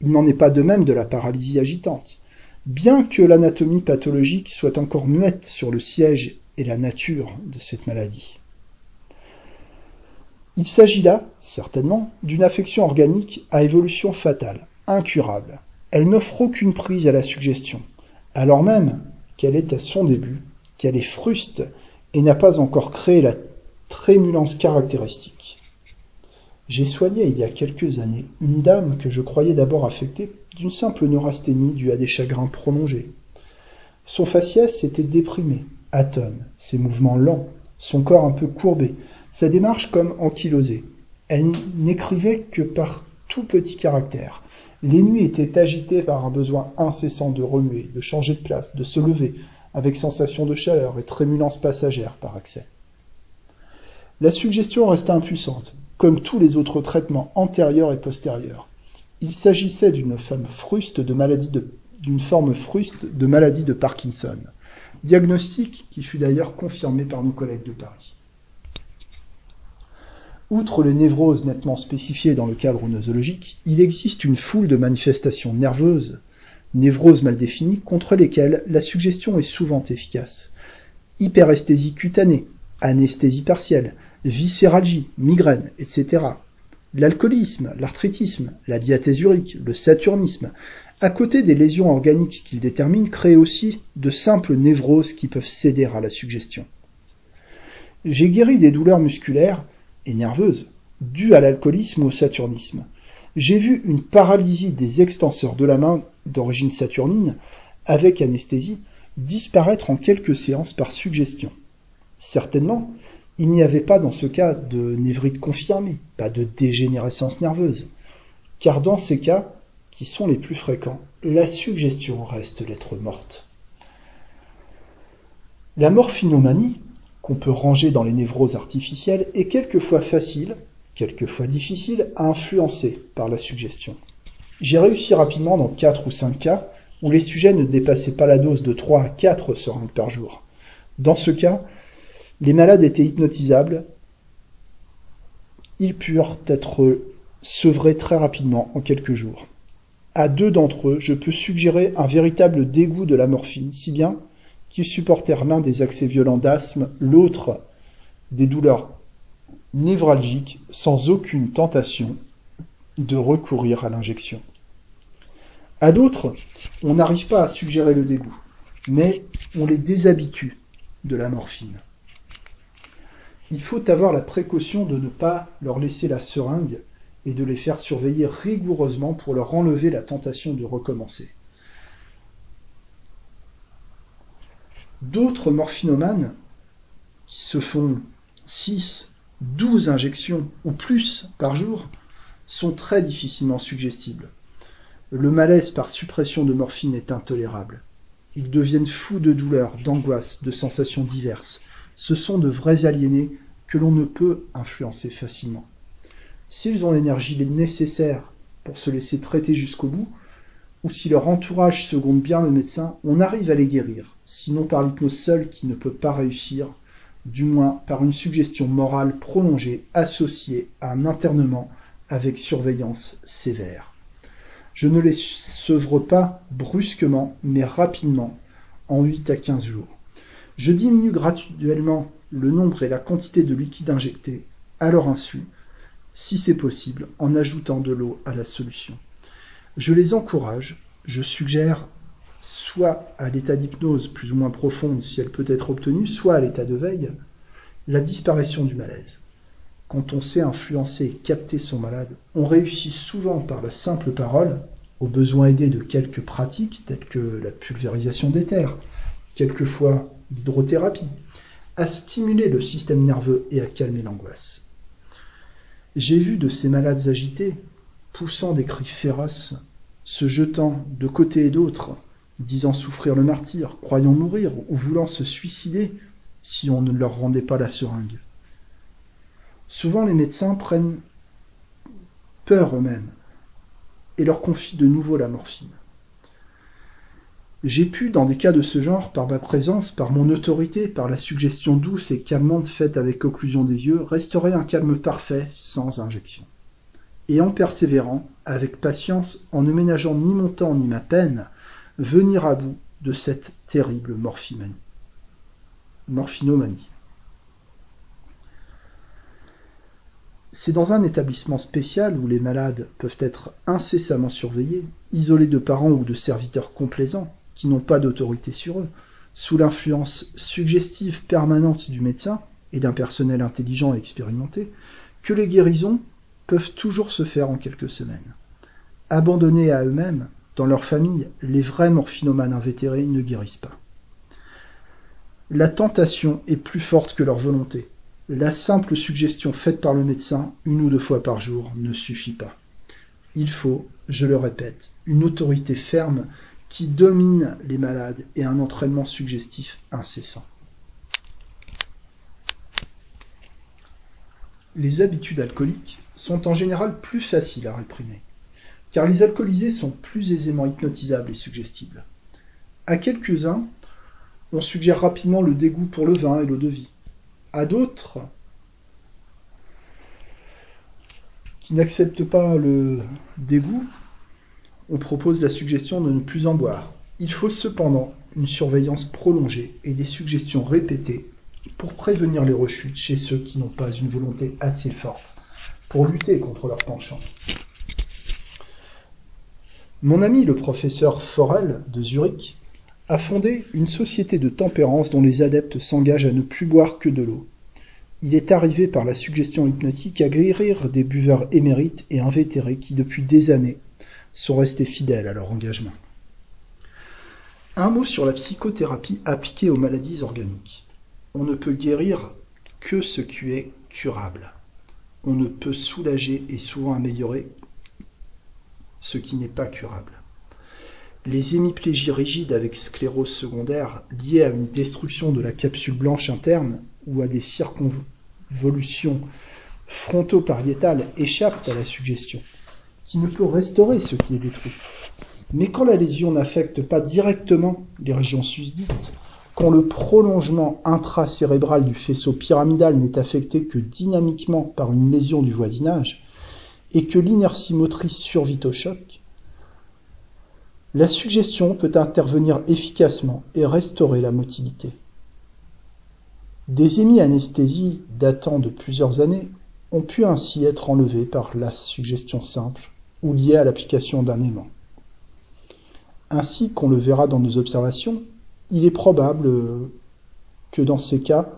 Il n'en est pas de même de la paralysie agitante. Bien que l'anatomie pathologique soit encore muette sur le siège et la nature de cette maladie. Il s'agit là, certainement, d'une affection organique à évolution fatale, incurable. Elle n'offre aucune prise à la suggestion, alors même qu'elle est à son début, qu'elle est fruste et n'a pas encore créé la trémulance caractéristique. J'ai soigné il y a quelques années une dame que je croyais d'abord affectée d'une simple neurasthénie due à des chagrins prolongés. Son faciès était déprimé, atone, ses mouvements lents, son corps un peu courbé, sa démarche comme ankylosée. Elle n'écrivait que par tout petits caractères. Les nuits étaient agitées par un besoin incessant de remuer, de changer de place, de se lever, avec sensation de chaleur et trémulance passagère par accès. La suggestion resta impuissante, comme tous les autres traitements antérieurs et postérieurs. Il s'agissait d'une femme fruste de maladie d'une forme fruste de maladie de Parkinson, diagnostic qui fut d'ailleurs confirmé par nos collègues de Paris. Outre les névroses nettement spécifiées dans le cadre nosologique, il existe une foule de manifestations nerveuses, névroses mal définies, contre lesquelles la suggestion est souvent efficace. Hyperesthésie cutanée, anesthésie partielle, viscéralgie, migraine, etc. L'alcoolisme, l'arthritisme, la diathèse le saturnisme, à côté des lésions organiques qu'ils déterminent, créent aussi de simples névroses qui peuvent céder à la suggestion. J'ai guéri des douleurs musculaires et nerveuse, due à l'alcoolisme ou au saturnisme. J'ai vu une paralysie des extenseurs de la main d'origine saturnine, avec anesthésie, disparaître en quelques séances par suggestion. Certainement, il n'y avait pas dans ce cas de névrite confirmée, pas de dégénérescence nerveuse. Car dans ces cas, qui sont les plus fréquents, la suggestion reste l'être morte. La morphinomanie, qu'on peut ranger dans les névroses artificielles, est quelquefois facile, quelquefois difficile, à influencer par la suggestion. J'ai réussi rapidement dans 4 ou 5 cas où les sujets ne dépassaient pas la dose de 3 à 4 seringues par jour. Dans ce cas, les malades étaient hypnotisables, ils purent être sevrés très rapidement en quelques jours. À deux d'entre eux, je peux suggérer un véritable dégoût de la morphine, si bien qu'ils supportèrent l'un des accès violents d'asthme, l'autre des douleurs névralgiques, sans aucune tentation de recourir à l'injection. À d'autres, on n'arrive pas à suggérer le dégoût, mais on les déshabitue de la morphine. Il faut avoir la précaution de ne pas leur laisser la seringue et de les faire surveiller rigoureusement pour leur enlever la tentation de recommencer. D'autres morphinomanes qui se font 6, 12 injections ou plus par jour sont très difficilement suggestibles. Le malaise par suppression de morphine est intolérable. Ils deviennent fous de douleur, d'angoisse, de sensations diverses. Ce sont de vrais aliénés que l'on ne peut influencer facilement. S'ils ont l'énergie nécessaire pour se laisser traiter jusqu'au bout, ou si leur entourage seconde bien le médecin, on arrive à les guérir, sinon par l'hypnose seule qui ne peut pas réussir, du moins par une suggestion morale prolongée associée à un internement avec surveillance sévère. Je ne les sevre pas brusquement, mais rapidement, en 8 à 15 jours. Je diminue graduellement le nombre et la quantité de liquide injecté à leur insu, si c'est possible, en ajoutant de l'eau à la solution. Je les encourage, je suggère soit à l'état d'hypnose plus ou moins profonde si elle peut être obtenue, soit à l'état de veille, la disparition du malaise. Quand on sait influencer et capter son malade, on réussit souvent par la simple parole, au besoin aidé de quelques pratiques telles que la pulvérisation d'éther, quelquefois l'hydrothérapie, à stimuler le système nerveux et à calmer l'angoisse. J'ai vu de ces malades agités, poussant des cris féroces, se jetant de côté et d'autre, disant souffrir le martyr, croyant mourir ou voulant se suicider si on ne leur rendait pas la seringue. Souvent les médecins prennent peur eux-mêmes et leur confient de nouveau la morphine. J'ai pu, dans des cas de ce genre, par ma présence, par mon autorité, par la suggestion douce et calmante faite avec occlusion des yeux, restaurer un calme parfait sans injection. Et en persévérant, avec patience, en ne ménageant ni mon temps ni ma peine, venir à bout de cette terrible morphimanie. morphinomanie. C'est dans un établissement spécial où les malades peuvent être incessamment surveillés, isolés de parents ou de serviteurs complaisants, qui n'ont pas d'autorité sur eux, sous l'influence suggestive permanente du médecin et d'un personnel intelligent et expérimenté, que les guérisons peuvent toujours se faire en quelques semaines. Abandonnés à eux-mêmes, dans leur famille, les vrais morphinomanes invétérés ne guérissent pas. La tentation est plus forte que leur volonté. La simple suggestion faite par le médecin une ou deux fois par jour ne suffit pas. Il faut, je le répète, une autorité ferme qui domine les malades et un entraînement suggestif incessant. Les habitudes alcooliques sont en général plus faciles à réprimer, car les alcoolisés sont plus aisément hypnotisables et suggestibles. À quelques-uns, on suggère rapidement le dégoût pour le vin et l'eau de vie. À d'autres, qui n'acceptent pas le dégoût, on propose la suggestion de ne plus en boire. Il faut cependant une surveillance prolongée et des suggestions répétées pour prévenir les rechutes chez ceux qui n'ont pas une volonté assez forte pour lutter contre leur penchant. Mon ami le professeur Forel de Zurich a fondé une société de tempérance dont les adeptes s'engagent à ne plus boire que de l'eau. Il est arrivé par la suggestion hypnotique à guérir des buveurs émérites et invétérés qui depuis des années sont restés fidèles à leur engagement. Un mot sur la psychothérapie appliquée aux maladies organiques. On ne peut guérir que ce qui est curable. On ne peut soulager et souvent améliorer ce qui n'est pas curable. Les hémiplégies rigides avec sclérose secondaire liées à une destruction de la capsule blanche interne ou à des circonvolutions fronto-pariétales échappent à la suggestion, qui ne peut restaurer ce qui est détruit. Mais quand la lésion n'affecte pas directement les régions susdites, quand le prolongement intracérébral du faisceau pyramidal n'est affecté que dynamiquement par une lésion du voisinage, et que l'inertie motrice survit au choc, la suggestion peut intervenir efficacement et restaurer la motilité. Des hémi-anesthésies datant de plusieurs années ont pu ainsi être enlevés par la suggestion simple ou liée à l'application d'un aimant. Ainsi qu'on le verra dans nos observations, il est probable que dans ces cas,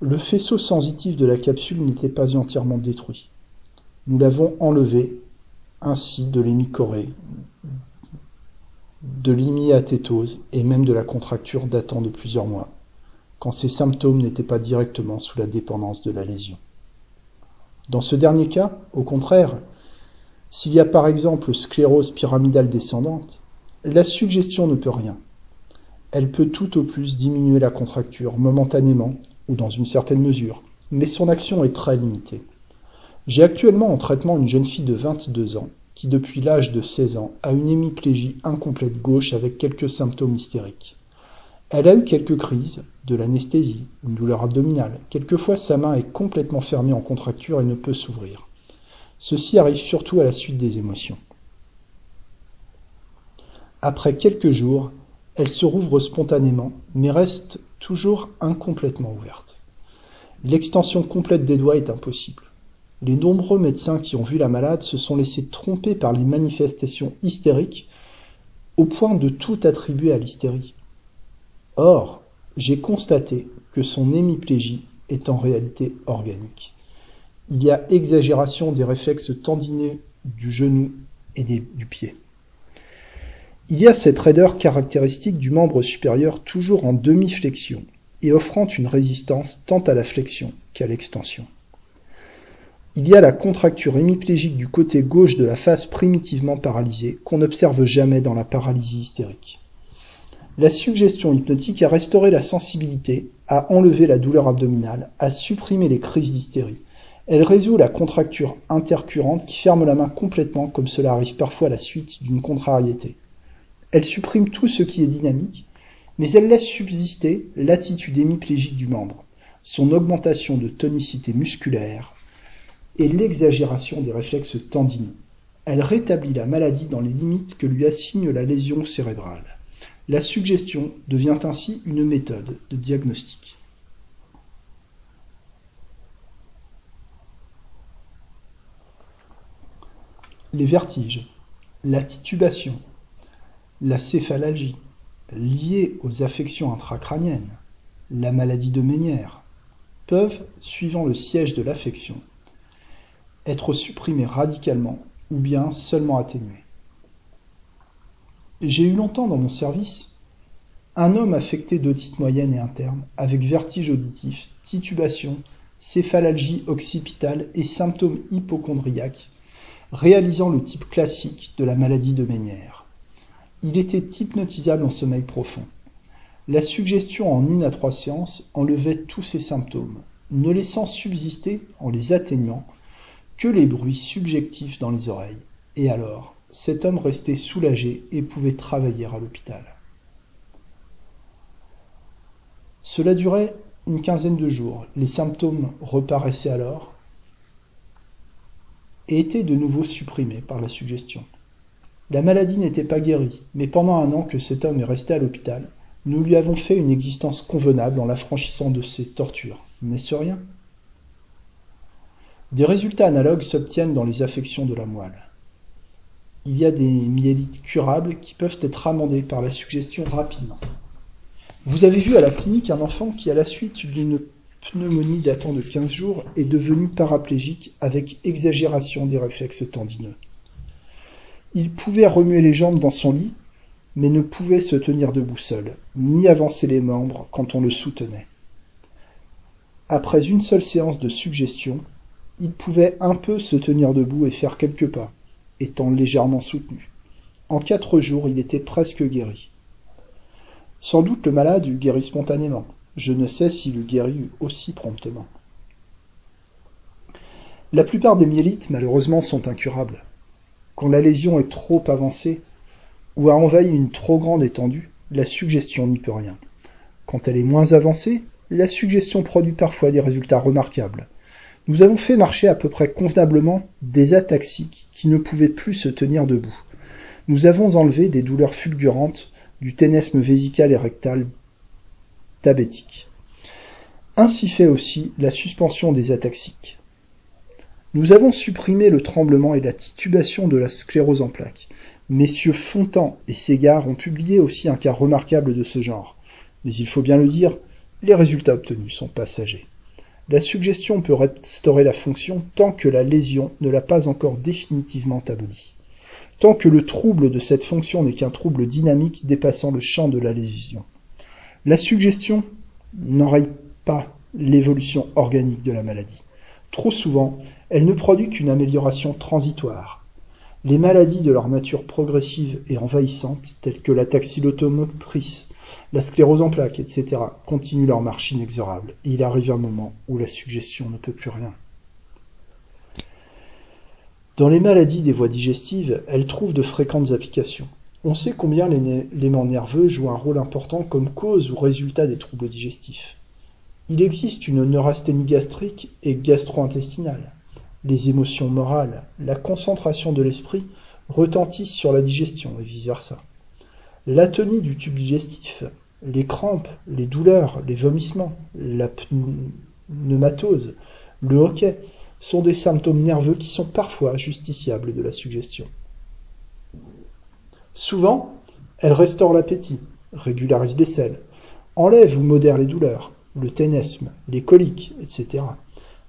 le faisceau sensitif de la capsule n'était pas entièrement détruit. Nous l'avons enlevé ainsi de l'hémicorée, de l'hymiathétose et même de la contracture datant de plusieurs mois, quand ces symptômes n'étaient pas directement sous la dépendance de la lésion. Dans ce dernier cas, au contraire, s'il y a par exemple sclérose pyramidale descendante, la suggestion ne peut rien. Elle peut tout au plus diminuer la contracture momentanément ou dans une certaine mesure, mais son action est très limitée. J'ai actuellement en traitement une jeune fille de 22 ans qui depuis l'âge de 16 ans a une hémiplégie incomplète gauche avec quelques symptômes hystériques. Elle a eu quelques crises, de l'anesthésie, une douleur abdominale. Quelquefois sa main est complètement fermée en contracture et ne peut s'ouvrir. Ceci arrive surtout à la suite des émotions. Après quelques jours, elle se rouvre spontanément, mais reste toujours incomplètement ouverte. L'extension complète des doigts est impossible. Les nombreux médecins qui ont vu la malade se sont laissés tromper par les manifestations hystériques au point de tout attribuer à l'hystérie. Or, j'ai constaté que son hémiplégie est en réalité organique. Il y a exagération des réflexes tendineux du genou et du pied. Il y a cette raideur caractéristique du membre supérieur toujours en demi-flexion et offrant une résistance tant à la flexion qu'à l'extension. Il y a la contracture hémiplégique du côté gauche de la face primitivement paralysée qu'on n'observe jamais dans la paralysie hystérique. La suggestion hypnotique a restauré la sensibilité, a enlevé la douleur abdominale, a supprimé les crises d'hystérie. Elle résout la contracture intercurrente qui ferme la main complètement comme cela arrive parfois à la suite d'une contrariété. Elle supprime tout ce qui est dynamique, mais elle laisse subsister l'attitude hémiplégique du membre, son augmentation de tonicité musculaire, et l'exagération des réflexes tendineux. Elle rétablit la maladie dans les limites que lui assigne la lésion cérébrale. La suggestion devient ainsi une méthode de diagnostic. Les vertiges, la titubation, la céphalalgie, liées aux affections intracrâniennes, la maladie de Ménière, peuvent, suivant le siège de l'affection, être supprimé radicalement ou bien seulement atténué. J'ai eu longtemps dans mon service un homme affecté d'otite moyenne et interne, avec vertige auditif, titubation, céphalalgie occipitale et symptômes hypochondriaques, réalisant le type classique de la maladie de Ménière. Il était hypnotisable en sommeil profond. La suggestion en une à trois séances enlevait tous ces symptômes, ne laissant subsister, en les atténuant, que les bruits subjectifs dans les oreilles. Et alors, cet homme restait soulagé et pouvait travailler à l'hôpital. Cela durait une quinzaine de jours. Les symptômes reparaissaient alors et étaient de nouveau supprimés par la suggestion. La maladie n'était pas guérie, mais pendant un an que cet homme est resté à l'hôpital, nous lui avons fait une existence convenable en l'affranchissant de ses tortures. N'est-ce rien? Des résultats analogues s'obtiennent dans les affections de la moelle. Il y a des myélites curables qui peuvent être amendées par la suggestion rapidement. Vous avez vu à la clinique un enfant qui, à la suite d'une pneumonie datant de 15 jours, est devenu paraplégique avec exagération des réflexes tendineux. Il pouvait remuer les jambes dans son lit, mais ne pouvait se tenir debout seul, ni avancer les membres quand on le soutenait. Après une seule séance de suggestion, il pouvait un peu se tenir debout et faire quelques pas, étant légèrement soutenu. En quatre jours, il était presque guéri. Sans doute le malade eut guéri spontanément. Je ne sais s'il eût guéri aussi promptement. La plupart des myélites, malheureusement, sont incurables. Quand la lésion est trop avancée ou a envahi une trop grande étendue, la suggestion n'y peut rien. Quand elle est moins avancée, la suggestion produit parfois des résultats remarquables. Nous avons fait marcher à peu près convenablement des ataxiques qui ne pouvaient plus se tenir debout. Nous avons enlevé des douleurs fulgurantes du ténesme vésical et rectal diabétique. Ainsi fait aussi la suspension des ataxiques. Nous avons supprimé le tremblement et la titubation de la sclérose en plaques. Messieurs Fontan et Ségard ont publié aussi un cas remarquable de ce genre. Mais il faut bien le dire, les résultats obtenus sont passagers. La suggestion peut restaurer la fonction tant que la lésion ne l'a pas encore définitivement abolie. Tant que le trouble de cette fonction n'est qu'un trouble dynamique dépassant le champ de la lésion. La suggestion n'enraye pas l'évolution organique de la maladie. Trop souvent, elle ne produit qu'une amélioration transitoire. Les maladies de leur nature progressive et envahissante, telles que la taxylotomotrice, la sclérose en plaques, etc., continuent leur marche inexorable, et il arrive un moment où la suggestion ne peut plus rien. Dans les maladies des voies digestives, elles trouvent de fréquentes applications. On sait combien l'élément nerveux joue un rôle important comme cause ou résultat des troubles digestifs. Il existe une neurasthénie gastrique et gastro-intestinale. Les émotions morales, la concentration de l'esprit retentissent sur la digestion et vice-versa. L'atonie du tube digestif, les crampes, les douleurs, les vomissements, la pneumatose, le hoquet sont des symptômes nerveux qui sont parfois justiciables de la suggestion. Souvent, elle restaure l'appétit, régularise les selles, enlève ou modère les douleurs, le ténesme, les coliques, etc.,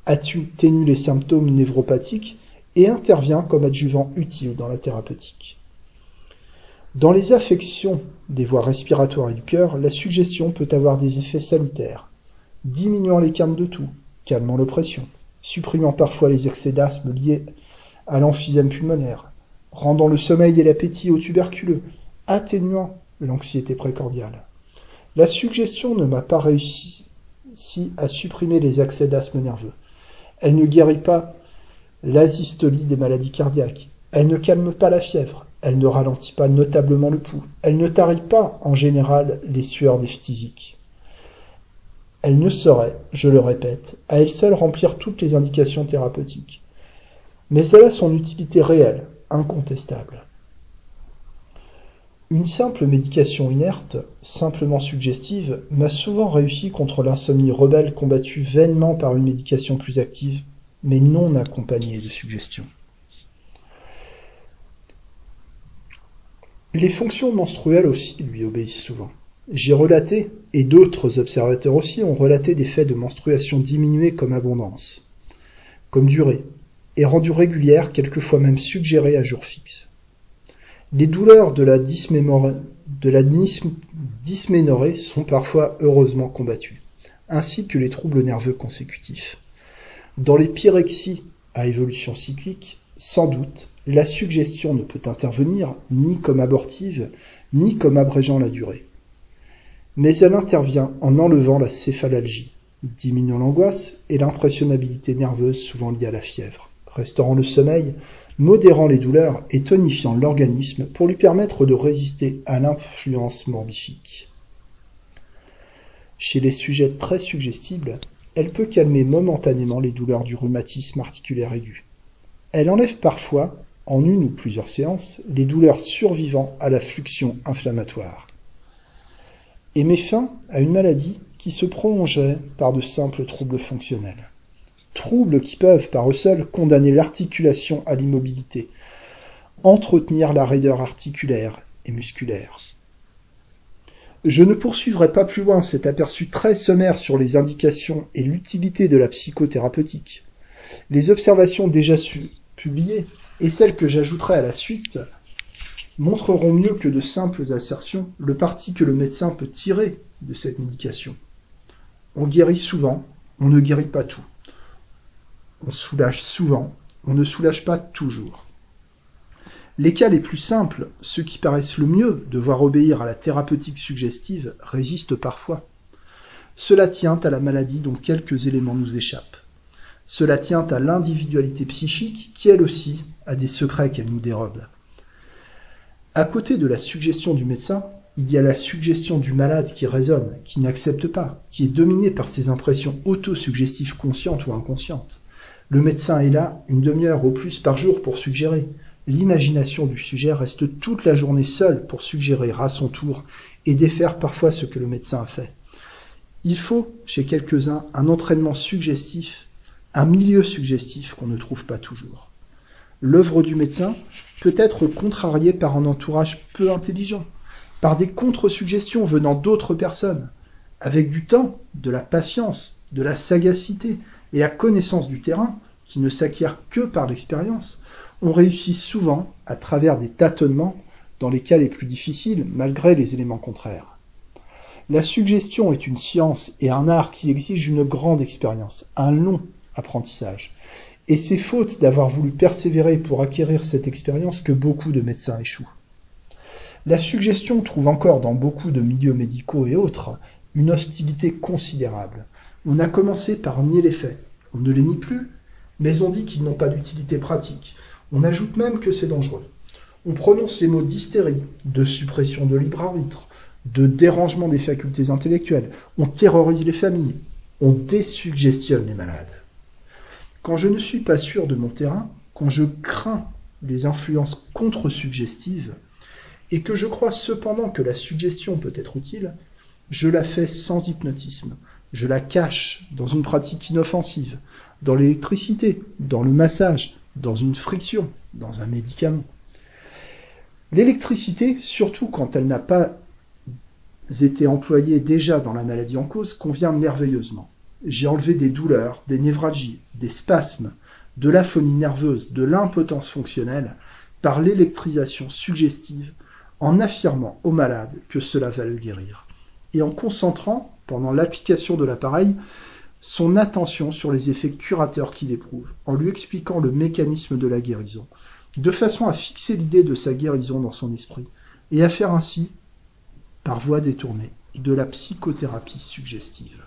atténue les symptômes névropathiques et intervient comme adjuvant utile dans la thérapeutique? Dans les affections des voies respiratoires et du cœur, la suggestion peut avoir des effets salutaires, diminuant les carnes de toux, calmant l'oppression, supprimant parfois les excès d'asthme liés à l'emphysème pulmonaire, rendant le sommeil et l'appétit aux tuberculeux, atténuant l'anxiété précordiale. La suggestion ne m'a pas réussi si à supprimer les accès d'asthme nerveux. Elle ne guérit pas l'asystolie des maladies cardiaques. Elle ne calme pas la fièvre. Elle ne ralentit pas notablement le pouls. Elle ne tarit pas, en général, les sueurs des. Elle ne saurait, je le répète, à elle seule remplir toutes les indications thérapeutiques. Mais elle a son utilité réelle, incontestable. Une simple médication inerte, simplement suggestive, m'a souvent réussi contre l'insomnie rebelle combattue vainement par une médication plus active, mais non accompagnée de suggestions. Les fonctions menstruelles aussi lui obéissent souvent. J'ai relaté, et d'autres observateurs aussi ont relaté des faits de menstruation diminués comme abondance, comme durée, et rendues régulières, quelquefois même suggérées à jour fixe. Les douleurs de la, dysménorrhée sont parfois heureusement combattues, ainsi que les troubles nerveux consécutifs. Dans les pyrexies à évolution cyclique, sans doute, la suggestion ne peut intervenir ni comme abortive, ni comme abrégeant la durée. Mais elle intervient en enlevant la céphalalgie, diminuant l'angoisse et l'impressionnabilité nerveuse souvent liée à la fièvre, restaurant le sommeil, modérant les douleurs et tonifiant l'organisme pour lui permettre de résister à l'influence morbifique. Chez les sujets très suggestibles, elle peut calmer momentanément les douleurs du rhumatisme articulaire aigu. Elle enlève parfois, en une ou plusieurs séances, les douleurs survivant à la fluxion inflammatoire. Et met fin à une maladie qui se prolongeait par de simples troubles fonctionnels troubles qui peuvent par eux seuls condamner l'articulation à l'immobilité, entretenir la raideur articulaire et musculaire. Je ne poursuivrai pas plus loin cet aperçu très sommaire sur les indications et l'utilité de la psychothérapeutique. Les observations déjà publiées et celles que j'ajouterai à la suite montreront mieux que de simples assertions le parti que le médecin peut tirer de cette médication. On guérit souvent, on ne guérit pas tout. On soulage souvent, on ne soulage pas toujours. Les cas les plus simples, ceux qui paraissent le mieux devoir obéir à la thérapeutique suggestive, résistent parfois. Cela tient à la maladie dont quelques éléments nous échappent. Cela tient à l'individualité psychique qui, elle aussi, a des secrets qu'elle nous dérobe. À côté de la suggestion du médecin, il y a la suggestion du malade qui résonne, qui n'accepte pas, qui est dominé par ses impressions autosuggestives conscientes ou inconscientes. Le médecin est là une demi-heure au plus par jour pour suggérer. L'imagination du sujet reste toute la journée seule pour suggérer à son tour et défaire parfois ce que le médecin a fait. Il faut, chez quelques-uns, un entraînement suggestif un milieu suggestif qu'on ne trouve pas toujours. L'œuvre du médecin peut être contrariée par un entourage peu intelligent, par des contre-suggestions venant d'autres personnes. Avec du temps, de la patience, de la sagacité et la connaissance du terrain, qui ne s'acquiert que par l'expérience, on réussit souvent, à travers des tâtonnements, dans les cas les plus difficiles, malgré les éléments contraires. La suggestion est une science et un art qui exige une grande expérience, un long apprentissage. Et c'est faute d'avoir voulu persévérer pour acquérir cette expérience que beaucoup de médecins échouent. La suggestion trouve encore dans beaucoup de milieux médicaux et autres une hostilité considérable. On a commencé par nier les faits. On ne les nie plus, mais on dit qu'ils n'ont pas d'utilité pratique. On ajoute même que c'est dangereux. On prononce les mots d'hystérie, de suppression de libre arbitre, de dérangement des facultés intellectuelles. On terrorise les familles. On désuggestionne les malades. Quand je ne suis pas sûr de mon terrain, quand je crains les influences contre-suggestives, et que je crois cependant que la suggestion peut être utile, je la fais sans hypnotisme. Je la cache dans une pratique inoffensive, dans l'électricité, dans le massage, dans une friction, dans un médicament. L'électricité, surtout quand elle n'a pas été employée déjà dans la maladie en cause, convient merveilleusement. J'ai enlevé des douleurs, des névralgies, des spasmes, de l'aphonie nerveuse, de l'impotence fonctionnelle par l'électrisation suggestive en affirmant au malade que cela va le guérir et en concentrant, pendant l'application de l'appareil, son attention sur les effets curateurs qu'il éprouve, en lui expliquant le mécanisme de la guérison, de façon à fixer l'idée de sa guérison dans son esprit, et à faire ainsi, par voie détournée, de la psychothérapie suggestive.